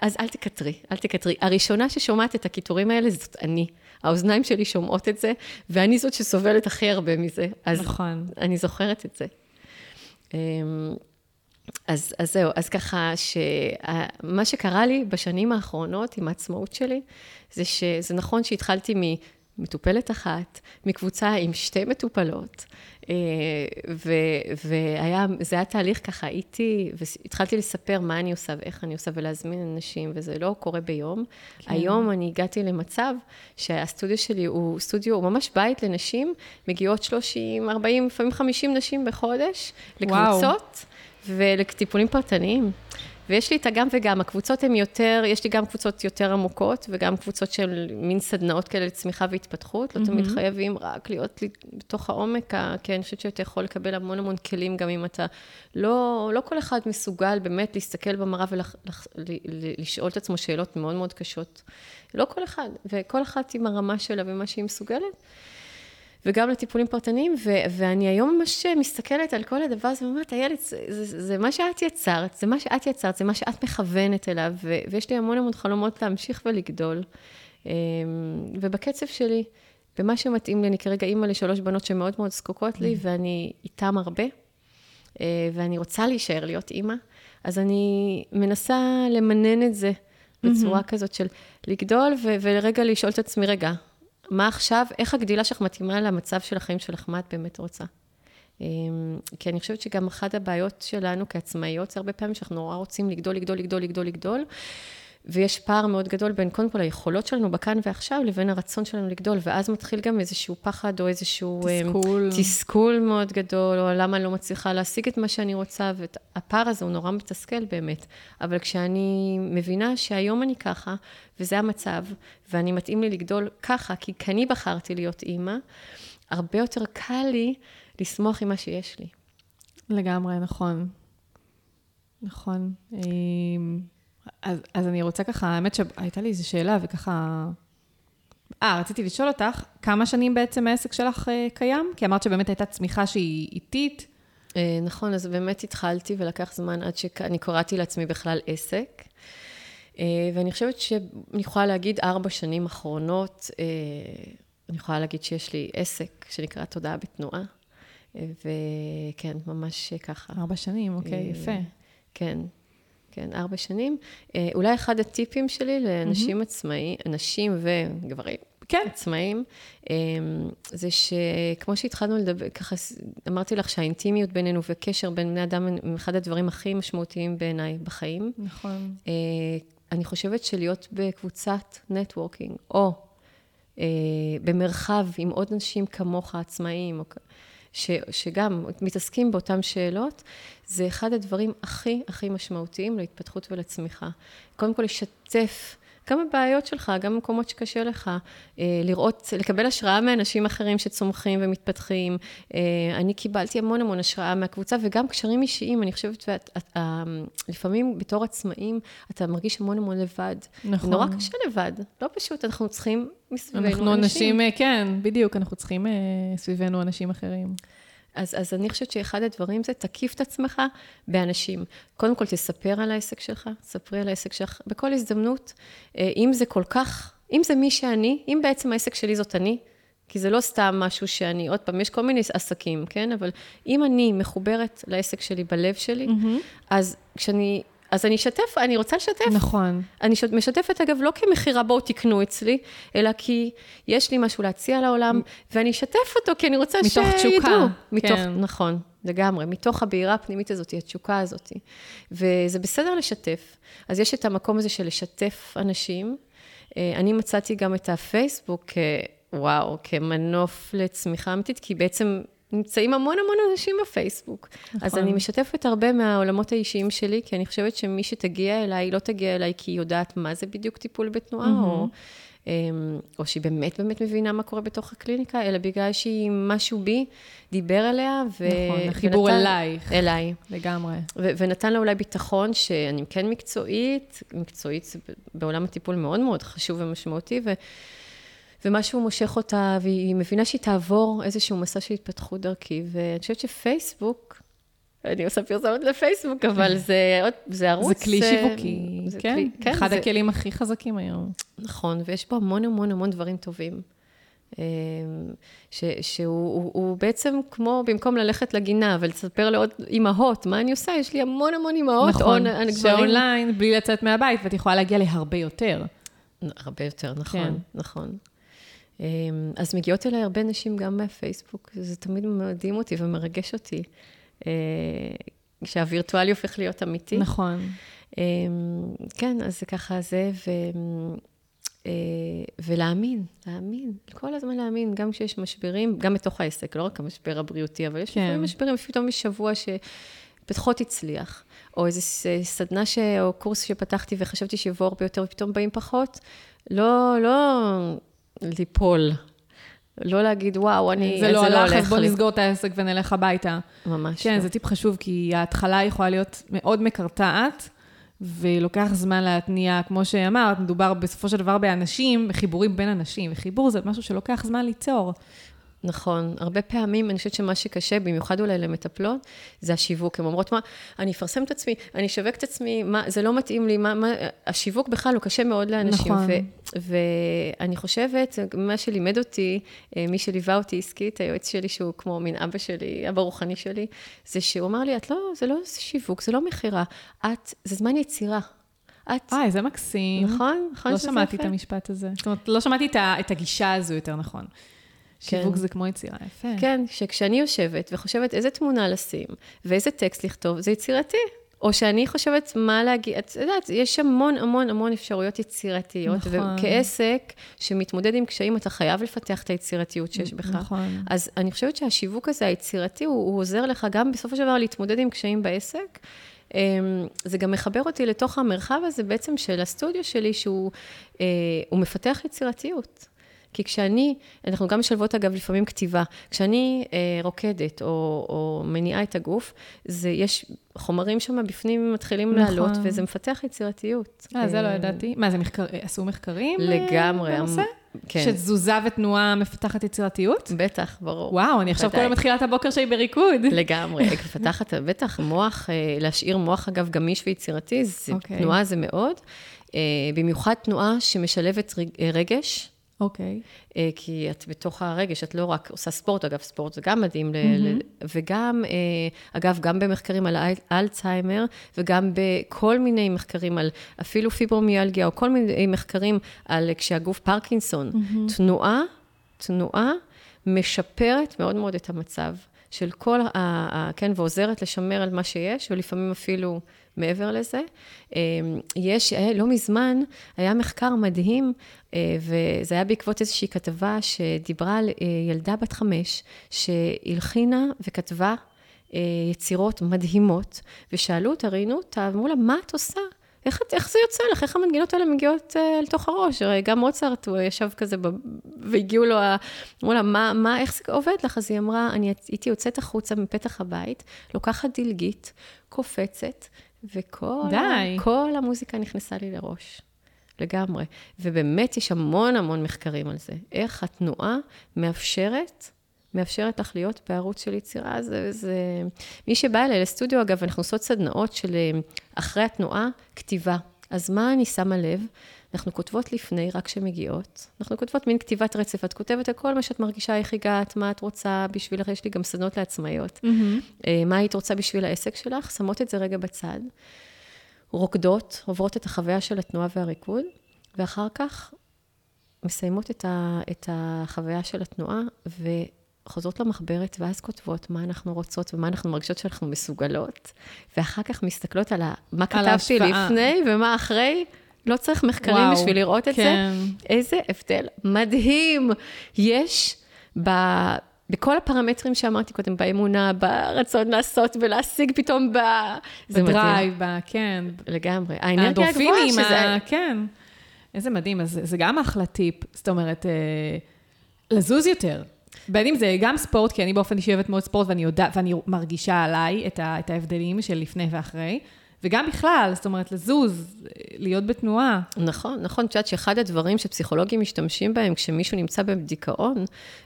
אז אל תקטרי, אל תקטרי. הראשונה ששומעת את הקיטורים האלה זאת אני. האוזניים שלי שומעות את זה, ואני זאת שסובלת הכי הרבה מזה. אז נכון. אני זוכרת את זה. אמ, אז, אז זהו, אז ככה, שמה שקרה לי בשנים האחרונות עם העצמאות שלי, זה שזה נכון שהתחלתי ממטופלת אחת, מקבוצה עם שתי מטופלות, אה, והיה, זה היה תהליך ככה, הייתי, והתחלתי לספר מה אני עושה ואיך אני עושה ולהזמין אנשים, וזה לא קורה ביום. כן. היום אני הגעתי למצב שהסטודיו שלי הוא סטודיו, הוא ממש בית לנשים, מגיעות 30, 40, לפעמים 50 נשים בחודש, לקבוצות. ולטיפולים פרטניים. ויש לי את הגם וגם, הקבוצות הן יותר, יש לי גם קבוצות יותר עמוקות, וגם קבוצות של מין סדנאות כאלה לצמיחה והתפתחות, לא mm-hmm. תמיד חייבים רק להיות לי בתוך העומק, כי אני חושבת שאתה יכול לקבל המון המון כלים, גם אם אתה, לא, לא כל אחד מסוגל באמת להסתכל במראה ולשאול את עצמו שאלות מאוד מאוד קשות. לא כל אחד, וכל אחת עם הרמה שלה ומה שהיא מסוגלת. וגם לטיפולים פרטניים, ו- ואני היום ממש מסתכלת על כל הדבר הזה, ואומרת, איילת, זה, זה, זה מה שאת יצרת, זה מה שאת יצרת, זה מה שאת מכוונת אליו, ו- ויש לי המון המון חלומות להמשיך ולגדול. אמ, ובקצב שלי, במה שמתאים לי, אני כרגע אימא לשלוש בנות שמאוד מאוד זקוקות לי, mm. ואני איתן הרבה, אה, ואני רוצה להישאר להיות אימא, אז אני מנסה למנן את זה בצורה mm-hmm. כזאת של לגדול, ו- ורגע לשאול את עצמי, רגע, מה עכשיו, איך הגדילה שלך מתאימה למצב של החיים שלך, מה את באמת רוצה. אמ, כי אני חושבת שגם אחת הבעיות שלנו כעצמאיות, זה הרבה פעמים שאנחנו נורא רוצים לגדול, לגדול, לגדול, לגדול, לגדול, ויש פער מאוד גדול בין קודם כל היכולות שלנו בכאן ועכשיו, לבין הרצון שלנו לגדול, ואז מתחיל גם איזשהו פחד או איזשהו... אמ, תסכול. תסכול מאוד גדול, או למה אני לא מצליחה להשיג את מה שאני רוצה, והפער הזה הוא נורא מתסכל באמת. אבל כשאני מבינה שהיום אני ככה, וזה המצב, ואני מתאים לי לגדול ככה, כי אני בחרתי להיות אימא, הרבה יותר קל לי לשמוח עם מה שיש לי. לגמרי, נכון. נכון. אז, אז אני רוצה ככה, האמת שהייתה לי איזו שאלה וככה... אה, רציתי לשאול אותך, כמה שנים בעצם העסק שלך אה, קיים? כי אמרת שבאמת הייתה צמיחה שהיא איטית. אה, נכון, אז באמת התחלתי ולקח זמן עד שאני קראתי לעצמי בכלל עסק. אה, ואני חושבת שאני יכולה להגיד ארבע שנים אחרונות, אה, אני יכולה להגיד שיש לי עסק שנקרא תודעה בתנועה. אה, וכן, ממש ככה. ארבע שנים, אוקיי, אה, יפה. כן. כן, ארבע שנים. אה, אולי אחד הטיפים שלי לאנשים עצמאיים, נשים וגברים, כן. עצמאים, אה, זה שכמו שהתחלנו לדבר, ככה אמרתי לך שהאינטימיות בינינו וקשר בין בני אדם הם אחד הדברים הכי משמעותיים בעיניי בחיים. נכון. אה, אני חושבת שלהיות בקבוצת נטוורקינג, או במרחב עם עוד נשים כמוך, עצמאים, או, ש, שגם מתעסקים באותן שאלות, זה אחד הדברים הכי הכי משמעותיים להתפתחות ולצמיחה. קודם כל, לשתף גם הבעיות שלך, גם במקומות שקשה לך, אה, לראות, לקבל השראה מאנשים אחרים שצומחים ומתפתחים. אה, אני קיבלתי המון המון השראה מהקבוצה, וגם קשרים אישיים, אני חושבת, לפעמים בתור עצמאים, אתה מרגיש המון המון לבד. נכון. נורא קשה לבד, לא פשוט, אנחנו צריכים מסביבנו אנשים. אנחנו אנשים, אה, כן, בדיוק, אנחנו צריכים סביבנו אנשים אחרים. אז, אז אני חושבת שאחד הדברים זה, תקיף את עצמך באנשים. קודם כל, תספר על העסק שלך, ספרי על העסק שלך בכל הזדמנות. אה, אם זה כל כך, אם זה מי שאני, אם בעצם העסק שלי זאת אני, כי זה לא סתם משהו שאני, עוד פעם, יש כל מיני עסקים, כן? אבל אם אני מחוברת לעסק שלי בלב שלי, mm-hmm. אז כשאני אז אני אשתף, אני רוצה לשתף. נכון. אני משתפת, אגב, לא כמכירה, בואו תקנו אצלי, אלא כי יש לי משהו להציע לעולם, ואני אשתף אותו, כי אני רוצה שידעו. מתוך תשוקה. מתוך, כן. נכון, לגמרי. מתוך הבעירה הפנימית הזאת, התשוקה הזאת. וזה בסדר לשתף. אז יש את המקום הזה של לשתף אנשים. אה, אני מצאתי גם את הפייסבוק, וואו, כמנוף לצמיחה אמיתית, כי בעצם נמצאים המון המון אנשים בפייסבוק. נכון. אז אני משתפת הרבה מהעולמות האישיים שלי, כי אני חושבת שמי שתגיע אליי, לא תגיע אליי כי היא יודעת מה זה בדיוק טיפול בתנועה, mm-hmm. או, אמ, או שהיא באמת באמת מבינה מה קורה בתוך הקליניקה, אלא בגלל שהיא, משהו בי דיבר אליה, ו... נכון, החיבור ונתן, אלייך. אליי. לגמרי. ו- ונתן לה אולי ביטחון שאני כן מקצועית, מקצועית בעולם הטיפול מאוד מאוד חשוב ומשמעותי, ו... ומשהו מושך אותה, והיא מבינה שהיא תעבור איזשהו מסע של התפתחות דרכי, ואני חושבת שפייסבוק, אני עושה פרסומת לפייסבוק, אבל זה, זה ערוץ... זה כלי שיווקי, זה כן, כלי, כן, אחד זה... הכלים הכי חזקים היום. נכון, ויש בו המון המון המון דברים טובים. אמ, ש, שהוא הוא, הוא בעצם כמו, במקום ללכת לגינה ולספר לעוד אימהות, מה אני עושה? יש לי המון המון אימהות. נכון, שאונליין, בלי לצאת מהבית, ואת יכולה להגיע להרבה יותר. הרבה יותר, נכון, כן. נכון. אמ, אז מגיעות אליי הרבה נשים גם מהפייסבוק, זה תמיד מדהים אותי ומרגש אותי, אה, כשהווירטואלי הופך להיות אמיתי. נכון. אמ, כן, אז זה ככה זה, ו... אה, ולהאמין, להאמין, כל הזמן להאמין, גם כשיש משברים, גם בתוך העסק, לא רק המשבר הבריאותי, אבל יש כן. לפעמים משברים, פתאום יש שבוע שפתחות הצליח, או איזו סדנה ש... או קורס שפתחתי וחשבתי שיבוא הרבה יותר, ופתאום באים פחות. לא, לא ליפול. לא להגיד, וואו, אני, זה לא, לא הלך, אז בוא נסגור את העסק ונלך הביתה. ממש כן, לא. זה טיפ חשוב, כי ההתחלה יכולה להיות מאוד מקרטעת, ולוקח זמן להתניע, כמו שאמרת, מדובר בסופו של דבר באנשים, בחיבורים בין אנשים, וחיבור זה משהו שלוקח זמן ליצור. נכון. הרבה פעמים, אני חושבת שמה שקשה, במיוחד אולי למטפלות, זה השיווק. הן אומרות, מה, אני אפרסם את עצמי, אני אשווק את עצמי, מה, זה לא מתאים לי, מה, מה, השיווק בכלל הוא קשה מאוד לאנשים. נכון. ו, ואני חושבת, מה שלימד אותי, אה, מי שליווה אותי עסקית, היועץ שלי, שהוא כמו מין אבא שלי, אבא רוחני שלי, זה שהוא אמר לי, את לא, זה לא שיווק, זה לא מכירה, את, זה זמן יצירה. את... אה, איזה מקסים. נכון, נכון לא שמעתי את המשפט הזה. זאת אומרת, לא שמעתי את הגישה הזו, יותר נכון. שיווק כן. זה כמו יצירה, יפה. כן, שכשאני יושבת וחושבת איזה תמונה לשים ואיזה טקסט לכתוב, זה יצירתי. או שאני חושבת מה להגיד, את יודעת, יש המון המון המון אפשרויות יצירתיות. נכון. וכעסק שמתמודד עם קשיים, אתה חייב לפתח את היצירתיות שיש בך. נכון. אז אני חושבת שהשיווק הזה, היצירתי, הוא, הוא עוזר לך גם בסופו של דבר להתמודד עם קשיים בעסק. אמ, זה גם מחבר אותי לתוך המרחב הזה בעצם של הסטודיו שלי, שהוא אה, מפתח יצירתיות. כי כשאני, אנחנו גם משלבות אגב לפעמים כתיבה, כשאני אה, רוקדת או, או מניעה את הגוף, זה, יש חומרים שם בפנים מתחילים נכון. לעלות, וזה מפתח יצירתיות. אה, זה לא אה, ידעתי. מה, זה מחקר, עשו מחקרים? אה, לגמרי. בנושא? כן. שתזוזה ותנועה מפתחת יצירתיות? בטח, ברור. וואו, אני עכשיו כל יום מתחילת הבוקר שלי בריקוד. לגמרי, [laughs] מפתחת, בטח, מוח, אה, להשאיר מוח, אגב, גמיש ויצירתי, זה, okay. אוקיי. תנועה זה מאוד. במיוחד תנועה שמשלבת רגש. אוקיי. אה, כי את בתוך הרגש, את לא רק עושה ספורט, אגב, ספורט זה גם מדהים, ל- ל- וגם, אה, אגב, גם במחקרים על אל- אלצהיימר, וגם בכל מיני מחקרים על אפילו פיברומיאלגיה, או כל מיני מחקרים על כשהגוף פרקינסון, תנועה, תנועה משפרת מאוד מאוד את המצב של כל. ה- כן, ועוזרת לשמר על מה שיש, ולפעמים אפילו מעבר לזה. אה, יש, לא מזמן, היה מחקר מדהים, אה, וזה היה בעקבות איזושהי כתבה שדיברה על אה, ילדה בת חמש, שהלחינה וכתבה אה, יצירות מדהימות, ושאלו אותה, ראיינו אותה, ואמרו לה, מה את עושה? איך, איך זה יוצא לך? איך המנגינות האלה מגיעות אה, לתוך הראש? הרי גם מוצרט, הוא ישב כזה, ב... והגיעו לו, אמרו לה, מה, מה, איך זה עובד לך? אז היא אמרה, אני הייתי יוצאת החוצה מפתח הבית, לוקחת דלגית, קופצת, וכל די. כל המוזיקה נכנסה לי לראש. לגמרי. ובאמת יש המון המון מחקרים על זה. איך התנועה מאפשרת, מאפשרת לך להיות בערוץ של יצירה. זה, זה... מי שבא אליי לסטודיו, אגב, אנחנו עושות סדנאות של אה, אחרי התנועה, כתיבה. אז מה אני שמה לב? אנחנו כותבות לפני, רק כשמגיעות. אנחנו כותבות מין כתיבת רצף. את כותבת על כל מה שאת מרגישה, איך הגעת, מה את רוצה בשבילך, יש לי גם סדנות לעצמאיות. אה, מה היית רוצה בשביל העסק שלך, שמות את זה רגע בצד. רוקדות, עוברות את החוויה של התנועה והריקוד, ואחר כך מסיימות את, ה, את החוויה של התנועה, וחוזרות למחברת, ואז כותבות מה אנחנו רוצות ומה אנחנו מרגישות שאנחנו מסוגלות, ואחר כך מסתכלות על ה, מה כתבתי. לפני ומה אחרי. לא צריך מחקרים וואו, בשביל לראות את כן. זה. איזה הבדל מדהים יש ב... בכל הפרמטרים שאמרתי קודם, באמונה, ברצון לעשות ולהשיג פתאום ב... זה מדהים. בדרייב, ב- כן. לגמרי. האנרגיה הגבוהה שזה... ה- כן. איזה מדהים, אז זה- גם אחלה טיפ, זאת אומרת, אה, לזוז יותר. בין אם זה גם ספורט, כי אני באופן אישי אוהבת מאוד ספורט, ואני יודעת, ואני מרגישה עליי את, ה, את ההבדלים של לפני ואחרי, וגם בכלל, זאת אומרת, לזוז, להיות בתנועה. נכון, נכון. את יודעת שאחד הדברים שפסיכולוגים משתמשים בהם, כשמישהו נמצא בדיכאון,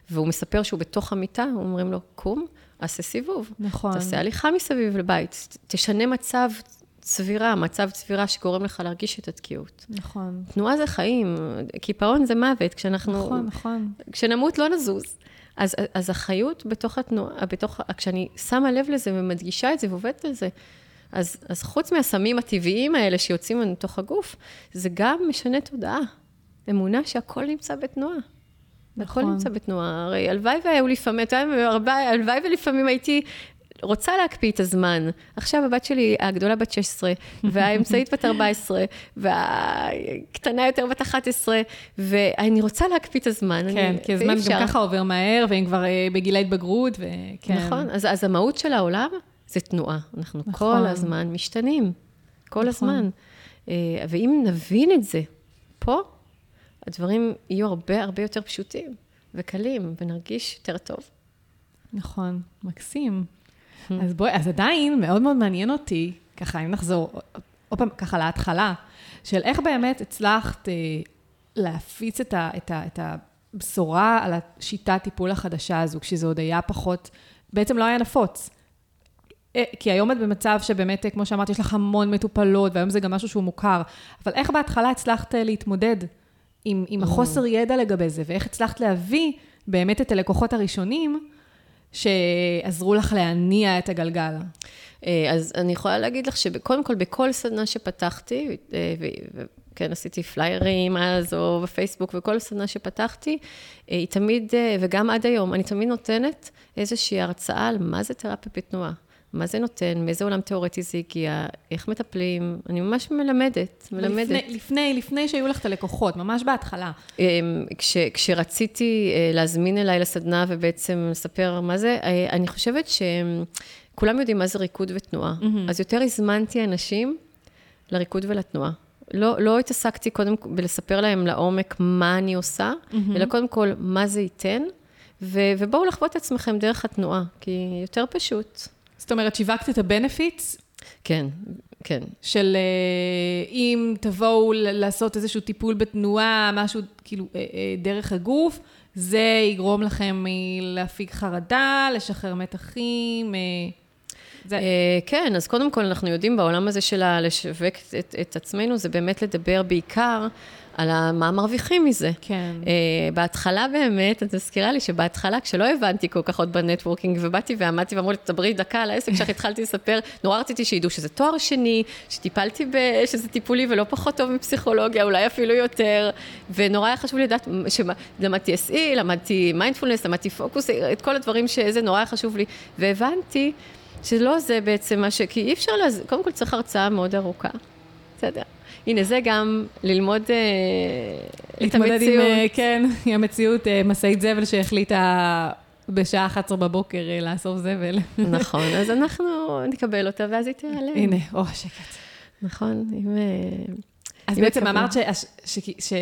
והוא מספר שהוא בתוך המיטה, אומרים לו, קום, עשה סיבוב. נכון. תעשה הליכה מסביב לבית, תשנה מצב צבירה, מצב צבירה שגורם לך להרגיש את התקיעות. נכון. תנועה זה חיים, קיפאון זה מוות, כשאנחנו... נכון, נכון. כשנמות לא נזוז. אז, אז החיות בתוך התנועה, בתוך, כשאני שמה לב לזה ומדגישה את זה ועובדת על זה, אז, אז חוץ מהסמים הטבעיים האלה שיוצאים מתוך הגוף, זה גם משנה תודעה. אמונה שהכל נמצא בתנועה. הכל נכון. נמצא בתנועה. הרי הלוואי והיו לפעמים, אתה יודע, הלוואי ולפעמים הייתי רוצה להקפיא את הזמן. עכשיו הבת שלי, הגדולה בת 16, [laughs] והאמצעית בת 14, והקטנה יותר בת 11, ואני רוצה להקפיא את הזמן. כן, אני, כי הזמן גם ככה עובר מהר, והם כבר אה, בגיל ההתבגרות, וכן. נכון, אז, אז המהות של העולם זה תנועה. אנחנו נכון. כל הזמן משתנים, כל נכון. הזמן. אה, ואם נבין את זה פה, הדברים יהיו הרבה הרבה יותר פשוטים וקלים, ונרגיש יותר טוב. נכון, מקסים. אז בואי, אז עדיין מאוד מאוד מעניין אותי, ככה, אם נחזור עוד פעם ככה להתחלה, של איך באמת הצלחת אה, להפיץ את, ה, את, ה, את הבשורה על השיטת טיפול החדשה הזו, כשזה עוד היה פחות, בעצם לא היה נפוץ. אה, כי היום את במצב שבאמת, אה, כמו שאמרת, יש לך המון מטופלות, והיום זה גם משהו שהוא מוכר, אבל איך בהתחלה הצלחת אה, להתמודד עם, עם החוסר ידע לגבי זה, ואיך הצלחת להביא באמת את הלקוחות הראשונים שעזרו לך להניע את הגלגל? אז אני יכולה להגיד לך שקודם כל, בכל סדנה שפתחתי, וכן, עשיתי פליירים אז, או בפייסבוק, וכל סדנה שפתחתי, היא תמיד, וגם עד היום, אני תמיד נותנת איזושהי הרצאה על מה זה תרפיה בתנועה. מה זה נותן, מאיזה עולם תיאורטי זה הגיע, איך מטפלים, אני ממש מלמדת, מלמדת. לפני, לפני, לפני שהיו לך את הלקוחות, ממש בהתחלה. אמ, כש, כשרציתי אה, להזמין אליי לסדנה ובעצם לספר מה זה, אה, אני חושבת שכולם יודעים מה זה ריקוד ותנועה. Mm-hmm. אז יותר הזמנתי אנשים לריקוד ולתנועה. לא, לא התעסקתי קודם בלספר להם לעומק מה אני עושה, mm-hmm. אלא קודם כל מה זה ייתן, ו, ובואו לחוות את עצמכם דרך התנועה, כי יותר פשוט. זאת אומרת, שיווקת את הבנפיטס כן, כן. של אה, אם תבואו לעשות איזשהו טיפול בתנועה, משהו כאילו אה, אה, דרך הגוף, זה יגרום לכם להפיג חרדה, לשחרר מתחים. זה, כן, אז קודם כל אנחנו יודעים בעולם הזה של לשווק את, את עצמנו, זה באמת לדבר בעיקר על מה מרוויחים מזה. כן. Uh, בהתחלה באמת, את מזכירה לי שבהתחלה, כשלא הבנתי כל כך עוד ב networking, ובאתי ועמדתי ואמרו לי, תדברי דקה על העסק שלך, התחלתי לספר, נורא רציתי שידעו שזה תואר שני, שטיפלתי ב... שזה טיפולי ולא פחות טוב מפסיכולוגיה, אולי אפילו יותר, ונורא היה חשוב לי לדעת, למדתי SE, למדתי מיינדפולנס, למדתי פוקוס, את כל הדברים שזה נורא היה חשוב לי, והבנתי שלא זה בעצם מה ש... כי אי אפשר, לז... קודם כל צריך הרצאה מאוד ארוכה, בסדר. הנה, זה גם ללמוד uh, את המציאות. להתמודד עם, uh, כן, עם המציאות, uh, משאית זבל שהחליטה בשעה 11 בבוקר uh, לאסוף זבל. נכון, אז אנחנו נקבל אותה ואז היא תיעלם. הנה, או, שקט. נכון, אם... אז בעצם אמרת ש... ש... ש...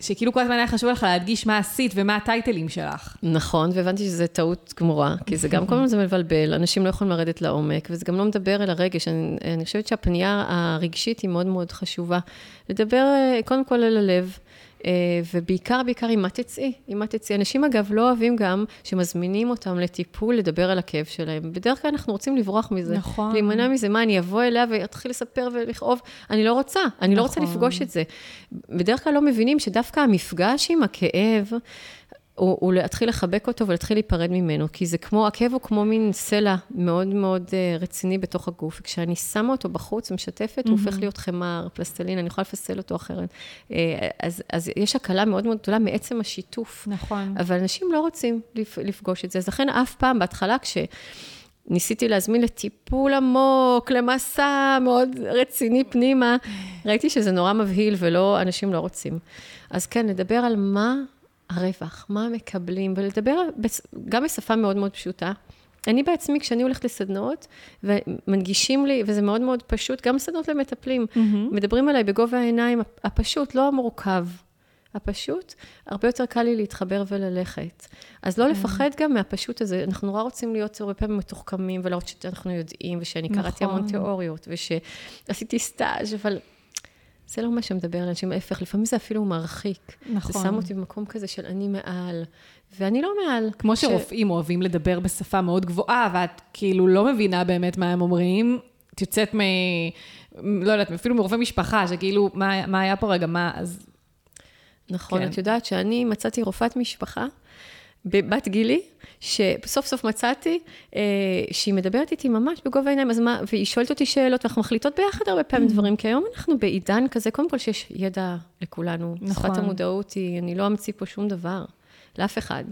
שכאילו כל הזמן היה חשוב לך להדגיש מה עשית ומה הטייטלים שלך. נכון, והבנתי שזו טעות גמורה, כי זה גם כל הזמן זה מבלבל, אנשים לא יכולים לרדת לעומק, וזה גם לא מדבר אל הרגש. אני, אני חושבת שהפנייה הרגשית היא מאוד מאוד חשובה. לדבר אה, קודם כל אל הלב, ובעיקר, בעיקר עם מה תצאי, עם מה תצאי. אנשים אגב לא אוהבים גם שמזמינים אותם לטיפול לדבר על הכאב שלהם. בדרך כלל אנחנו רוצים לברוח מזה. נכון. להימנע מזה, מה, אני אבוא אליה ואתחיל לספר ולכאוב? אני לא רוצה, אני נכון. לא רוצה נכון. לפגוש את זה. בדרך כלל לא מבינים שדווקא המפגש עם הכאב, הוא, הוא להתחיל לחבק אותו ולהתחיל להיפרד ממנו, כי זה כמו, הכאב הוא כמו מין סלע מאוד מאוד uh, רציני בתוך הגוף, וכשאני שמה אותו בחוץ ומשתפת, mm-hmm. הוא הופך להיות חמר, פלסטלין, אני יכולה לפסל אותו אחרת. Uh, אז, אז יש הקלה מאוד מאוד גדולה מעצם השיתוף. נכון. אבל אנשים לא רוצים לפגוש את זה, אז לכן אף פעם, בהתחלה, כש... ניסיתי להזמין לטיפול עמוק, למסע מאוד רציני פנימה, ראיתי שזה נורא מבהיל ולא, אנשים לא רוצים. אז כן, לדבר על מה הרווח, מה מקבלים, ולדבר גם בשפה מאוד מאוד פשוטה. אני בעצמי, כשאני הולכת לסדנאות, ומנגישים לי, וזה מאוד מאוד פשוט, גם סדנאות למטפלים, mm-hmm. מדברים עליי בגובה העיניים הפשוט, לא המורכב. הפשוט, הרבה יותר קל לי להתחבר וללכת. אז לא mm-hmm. לפחד גם מהפשוט הזה. אנחנו נורא רוצים להיות הרבה פעמים מתוחכמים, ולראות שאנחנו יודעים, ושאני נכון. קראתי המון תיאוריות, ושעשיתי סטאז', אבל זה לא מה שמדבר על אנשים, ההפך, לפעמים זה אפילו מרחיק. נכון. זה שם אותי במקום כזה של אני מעל, ואני לא מעל. כמו ש... שרופאים אוהבים לדבר בשפה מאוד גבוהה, ואת כאילו לא מבינה באמת מה הם אומרים, את יוצאת מ... לא יודעת, אפילו מרופא משפחה, שכאילו, מה, מה היה פה רגע, מה, אז... נכון, כן. את יודעת שאני מצאתי רופאת משפחה, בבת גילי, שסוף סוף מצאתי, אה, שהיא מדברת איתי ממש בגובה העיניים, אז מה, והיא שואלת אותי שאלות, ואנחנו מחליטות ביחד הרבה פעמים mm. דברים, כי היום אנחנו בעידן כזה, קודם כל שיש ידע לכולנו. נכון. שפת המודעות היא, אני לא אמציא פה שום דבר, לאף אחד.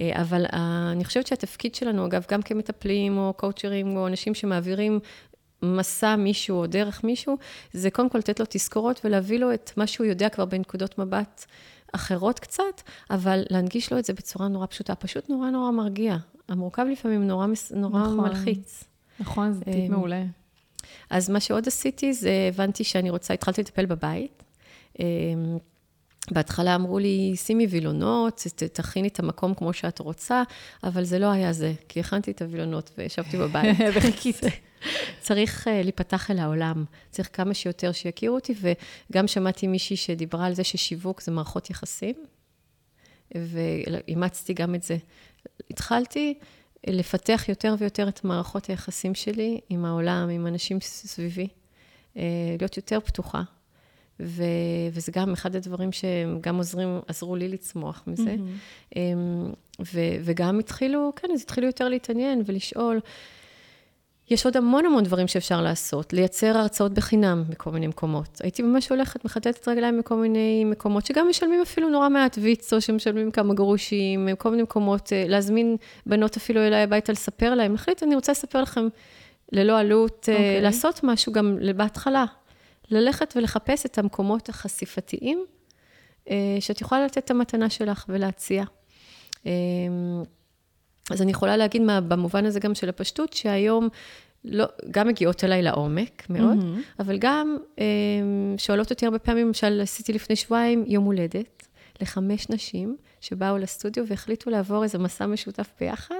אה, אבל אה, אני חושבת שהתפקיד שלנו, אגב, גם כמטפלים או קואוצ'רים או אנשים שמעבירים מסע מישהו או דרך מישהו, זה קודם כל לתת לו תזכורות ולהביא לו את מה שהוא יודע כבר בנקודות מבט אחרות קצת, אבל להנגיש לו את זה בצורה נורא פשוטה, פשוט נורא נורא מרגיע. המורכב לפעמים נורא, נורא נכון, מלחיץ. נכון, זה טיפ אמ, מעולה. אז מה שעוד עשיתי, זה הבנתי שאני רוצה, התחלתי לטפל בבית. אמ, בהתחלה אמרו לי, שימי וילונות, תכיני את המקום כמו שאת רוצה, אבל זה לא היה זה, כי הכנתי את הווילונות וישבתי בבית. [laughs] וחיכית. צריך uh, להיפתח אל העולם, צריך כמה שיותר שיכירו אותי, וגם שמעתי מישהי שדיברה על זה ששיווק זה מערכות יחסים, ואימצתי גם את זה. התחלתי לפתח יותר ויותר את מערכות היחסים שלי עם העולם, עם אנשים סביבי, uh, להיות יותר פתוחה. ו, וזה גם אחד הדברים שגם עוזרים, עזרו לי לצמוח מזה. Mm-hmm. ו, וגם התחילו, כן, אז התחילו יותר להתעניין ולשאול. יש עוד המון המון דברים שאפשר לעשות, לייצר הרצאות בחינם בכל מיני מקומות. הייתי ממש הולכת, מחטטת רגליים בכל מיני מקומות, שגם משלמים אפילו נורא מעט ויצו, שמשלמים כמה גרושים, כל מיני מקומות, אה, להזמין בנות אפילו אליי הביתה לספר להם. החליט, אני רוצה לספר לכם ללא עלות, okay. אוקיי. לעשות משהו גם בהתחלה. ללכת ולחפש את המקומות החשיפתיים, אה, שאת יכולה לתת את המתנה שלך ולהציע. אז אני יכולה להגיד מה, במובן הזה גם של הפשטות, שהיום לא, גם מגיעות אליי לעומק מאוד, mm-hmm. אבל גם אה, שואלות אותי הרבה פעמים, למשל, עשיתי לפני שבועיים יום הולדת לחמש נשים שבאו לסטודיו והחליטו לעבור איזה מסע משותף ביחד,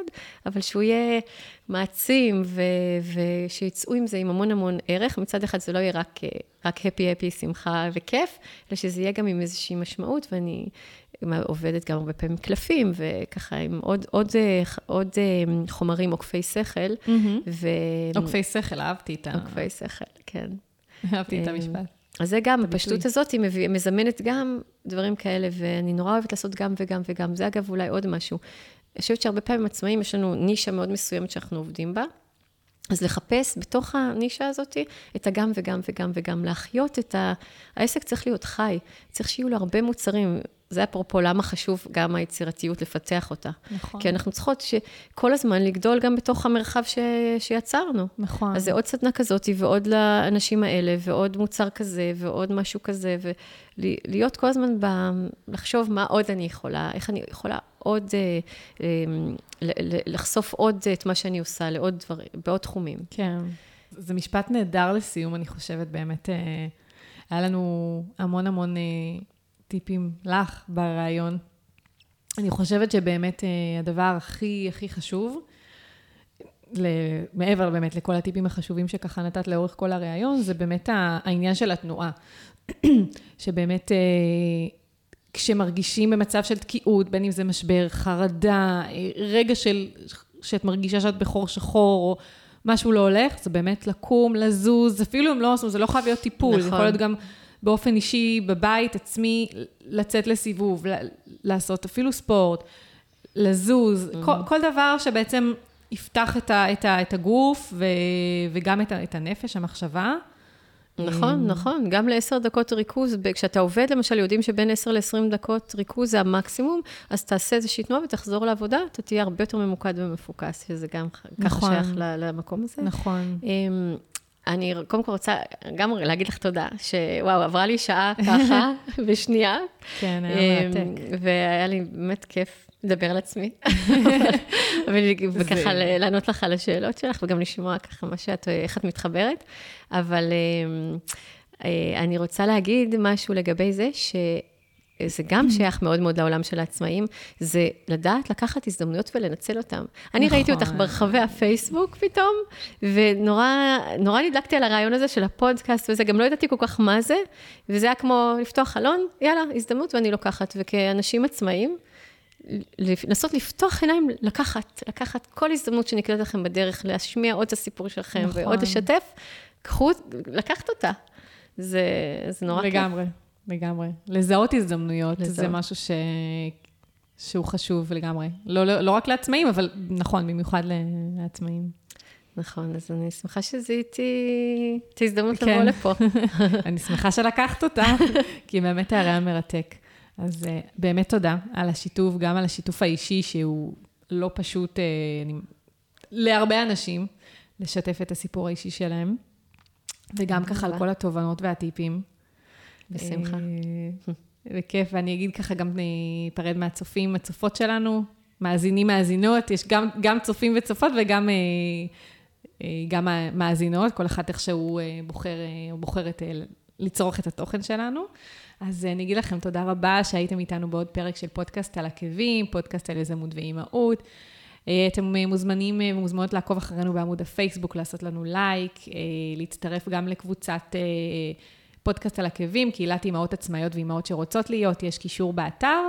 אבל שהוא יהיה מעצים ו- ושיצאו עם זה עם המון המון ערך. מצד אחד זה לא יהיה רק, רק הפי הפי, שמחה וכיף, אלא שזה יהיה גם עם איזושהי משמעות, ואני עובדת גם הרבה פעמים קלפים, וככה עם עוד, עוד, עוד אה, חומרים עוקפי שכל. Mm-hmm. ו... עוקפי שכל, אהבתי את ה... עוקפי שכל, כן. אהבתי את אה, המשפט. אז זה גם, הפשטות הזאת היא מביא, מזמנת גם דברים כאלה, ואני נורא אוהבת לעשות גם וגם וגם. זה אגב אולי עוד משהו. אני חושבת שהרבה פעמים עצמאים, יש לנו נישה מאוד מסוימת שאנחנו עובדים בה. אז לחפש בתוך הנישה הזאת את הגם וגם וגם וגם, להחיות את ה... העסק צריך להיות חי, צריך שיהיו לו הרבה מוצרים. זה אפרופו למה חשוב גם היצירתיות לפתח אותה. נכון. כי אנחנו צריכות כל הזמן לגדול גם בתוך המרחב ש... שיצרנו. נכון. אז זה עוד סדנה כזאת, ועוד לאנשים האלה, ועוד מוצר כזה, ועוד משהו כזה, ולהיות כל הזמן ב... לחשוב מה עוד אני יכולה, איך אני יכולה עוד, אה, אה, לחשוף עוד את מה שאני עושה לעוד דברים, בעוד תחומים. כן. זה משפט נהדר לסיום, אני חושבת, באמת. אה, היה לנו המון המון טיפים לך בריאיון. אני חושבת שבאמת הדבר הכי הכי חשוב, מעבר באמת לכל הטיפים החשובים שככה נתת לאורך כל הריאיון, זה באמת העניין של התנועה. [clears throat] שבאמת כשמרגישים במצב של תקיעות, בין אם זה משבר, חרדה, רגע של, שאת מרגישה שאת בחור שחור, או משהו לא הולך, זה באמת לקום, לזוז, אפילו אם לא, זה לא חייב להיות טיפול, נכון. זה יכול להיות גם באופן אישי, בבית, עצמי, לצאת לסיבוב, לעשות אפילו ספורט, לזוז, mm-hmm. כל, כל דבר שבעצם יפתח את, ה, את, ה, את הגוף ו, וגם את, ה, את הנפש, המחשבה. נכון, נכון. גם לעשר דקות ריכוז, כשאתה עובד, למשל, יודעים שבין עשר לעשרים דקות ריכוז זה המקסימום, אז תעשה איזושהי תנועה ותחזור לעבודה, אתה תהיה הרבה יותר ממוקד ומפוקס, שזה גם נכון, ככה שייך למקום הזה. נכון. אמ, אני קודם כל רוצה גם להגיד לך תודה, שוואו, עברה לי שעה ככה, [laughs] בשנייה. כן, היה מרתק. והיה לי באמת כיף לדבר על עצמי, [laughs] וככה לענות לך על השאלות שלך, וגם לשמוע ככה מה שאת, איך את מתחברת. אבל אמ, אה, אני רוצה להגיד משהו לגבי זה, ש... זה גם שייך מאוד מאוד לעולם של העצמאים, זה לדעת לקחת הזדמנויות ולנצל אותן. אני נכון. ראיתי אותך ברחבי הפייסבוק פתאום, ונורא נדלקתי על הרעיון הזה של הפודקאסט וזה, גם לא ידעתי כל כך מה זה, וזה היה כמו לפתוח חלון, יאללה, הזדמנות ואני לוקחת. וכאנשים עצמאים, לנסות לפתוח עיניים, לקחת, לקחת כל הזדמנות שנקלט לכם בדרך, להשמיע עוד את הסיפור שלכם נכון. ועוד לשתף, קחו, לקחת אותה. זה, זה נורא כיף. לגמרי, לגמרי. לזהות הזדמנויות, לזהות. זה משהו ש... שהוא חשוב לגמרי. לא, לא, לא רק לעצמאים, אבל נכון, במיוחד לעצמאים. נכון, אז אני שמחה שזיהיתי את ההזדמנות כן. לבוא לפה. [laughs] אני שמחה שלקחת אותה, [laughs] כי באמת היה מרתק. אז uh, באמת תודה על השיתוף, גם על השיתוף האישי, שהוא לא פשוט uh, אני, להרבה אנשים, לשתף את הסיפור האישי שלהם, וגם ככה על כל התובנות והטיפים. בשמחה. בכיף, ואני אגיד ככה, גם ניפרד מהצופים, הצופות שלנו, מאזינים, מאזינות, יש גם, גם צופים וצופות וגם גם מאזינות, כל אחד איך שהוא בוחר או בוחרת לצרוך את התוכן שלנו. אז אני אגיד לכם תודה רבה שהייתם איתנו בעוד פרק של פודקאסט על עקבים, פודקאסט על יזמות ואימהות. אה, אתם מוזמנים ומוזמנות לעקוב אחרינו בעמוד הפייסבוק, לעשות לנו לייק, אה, להצטרף גם לקבוצת אה, פודקאסט על עקבים, קהילת אימהות עצמאיות ואימהות שרוצות להיות, יש קישור באתר,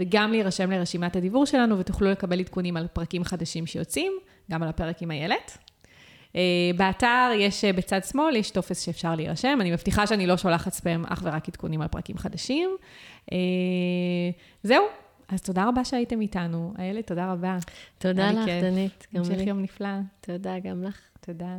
וגם להירשם לרשימת הדיבור שלנו, ותוכלו לקבל עדכונים על פרקים חדשים שיוצאים, גם על הפרק עם איילת. Uh, באתר יש uh, בצד שמאל, יש טופס שאפשר להירשם. אני מבטיחה שאני לא שולחת ספאם אך ורק עדכונים על פרקים חדשים. Uh, זהו, אז תודה רבה שהייתם איתנו. איילת, תודה רבה. תודה לך, דנית. המשך יום נפלא. תודה, גם לך. תודה.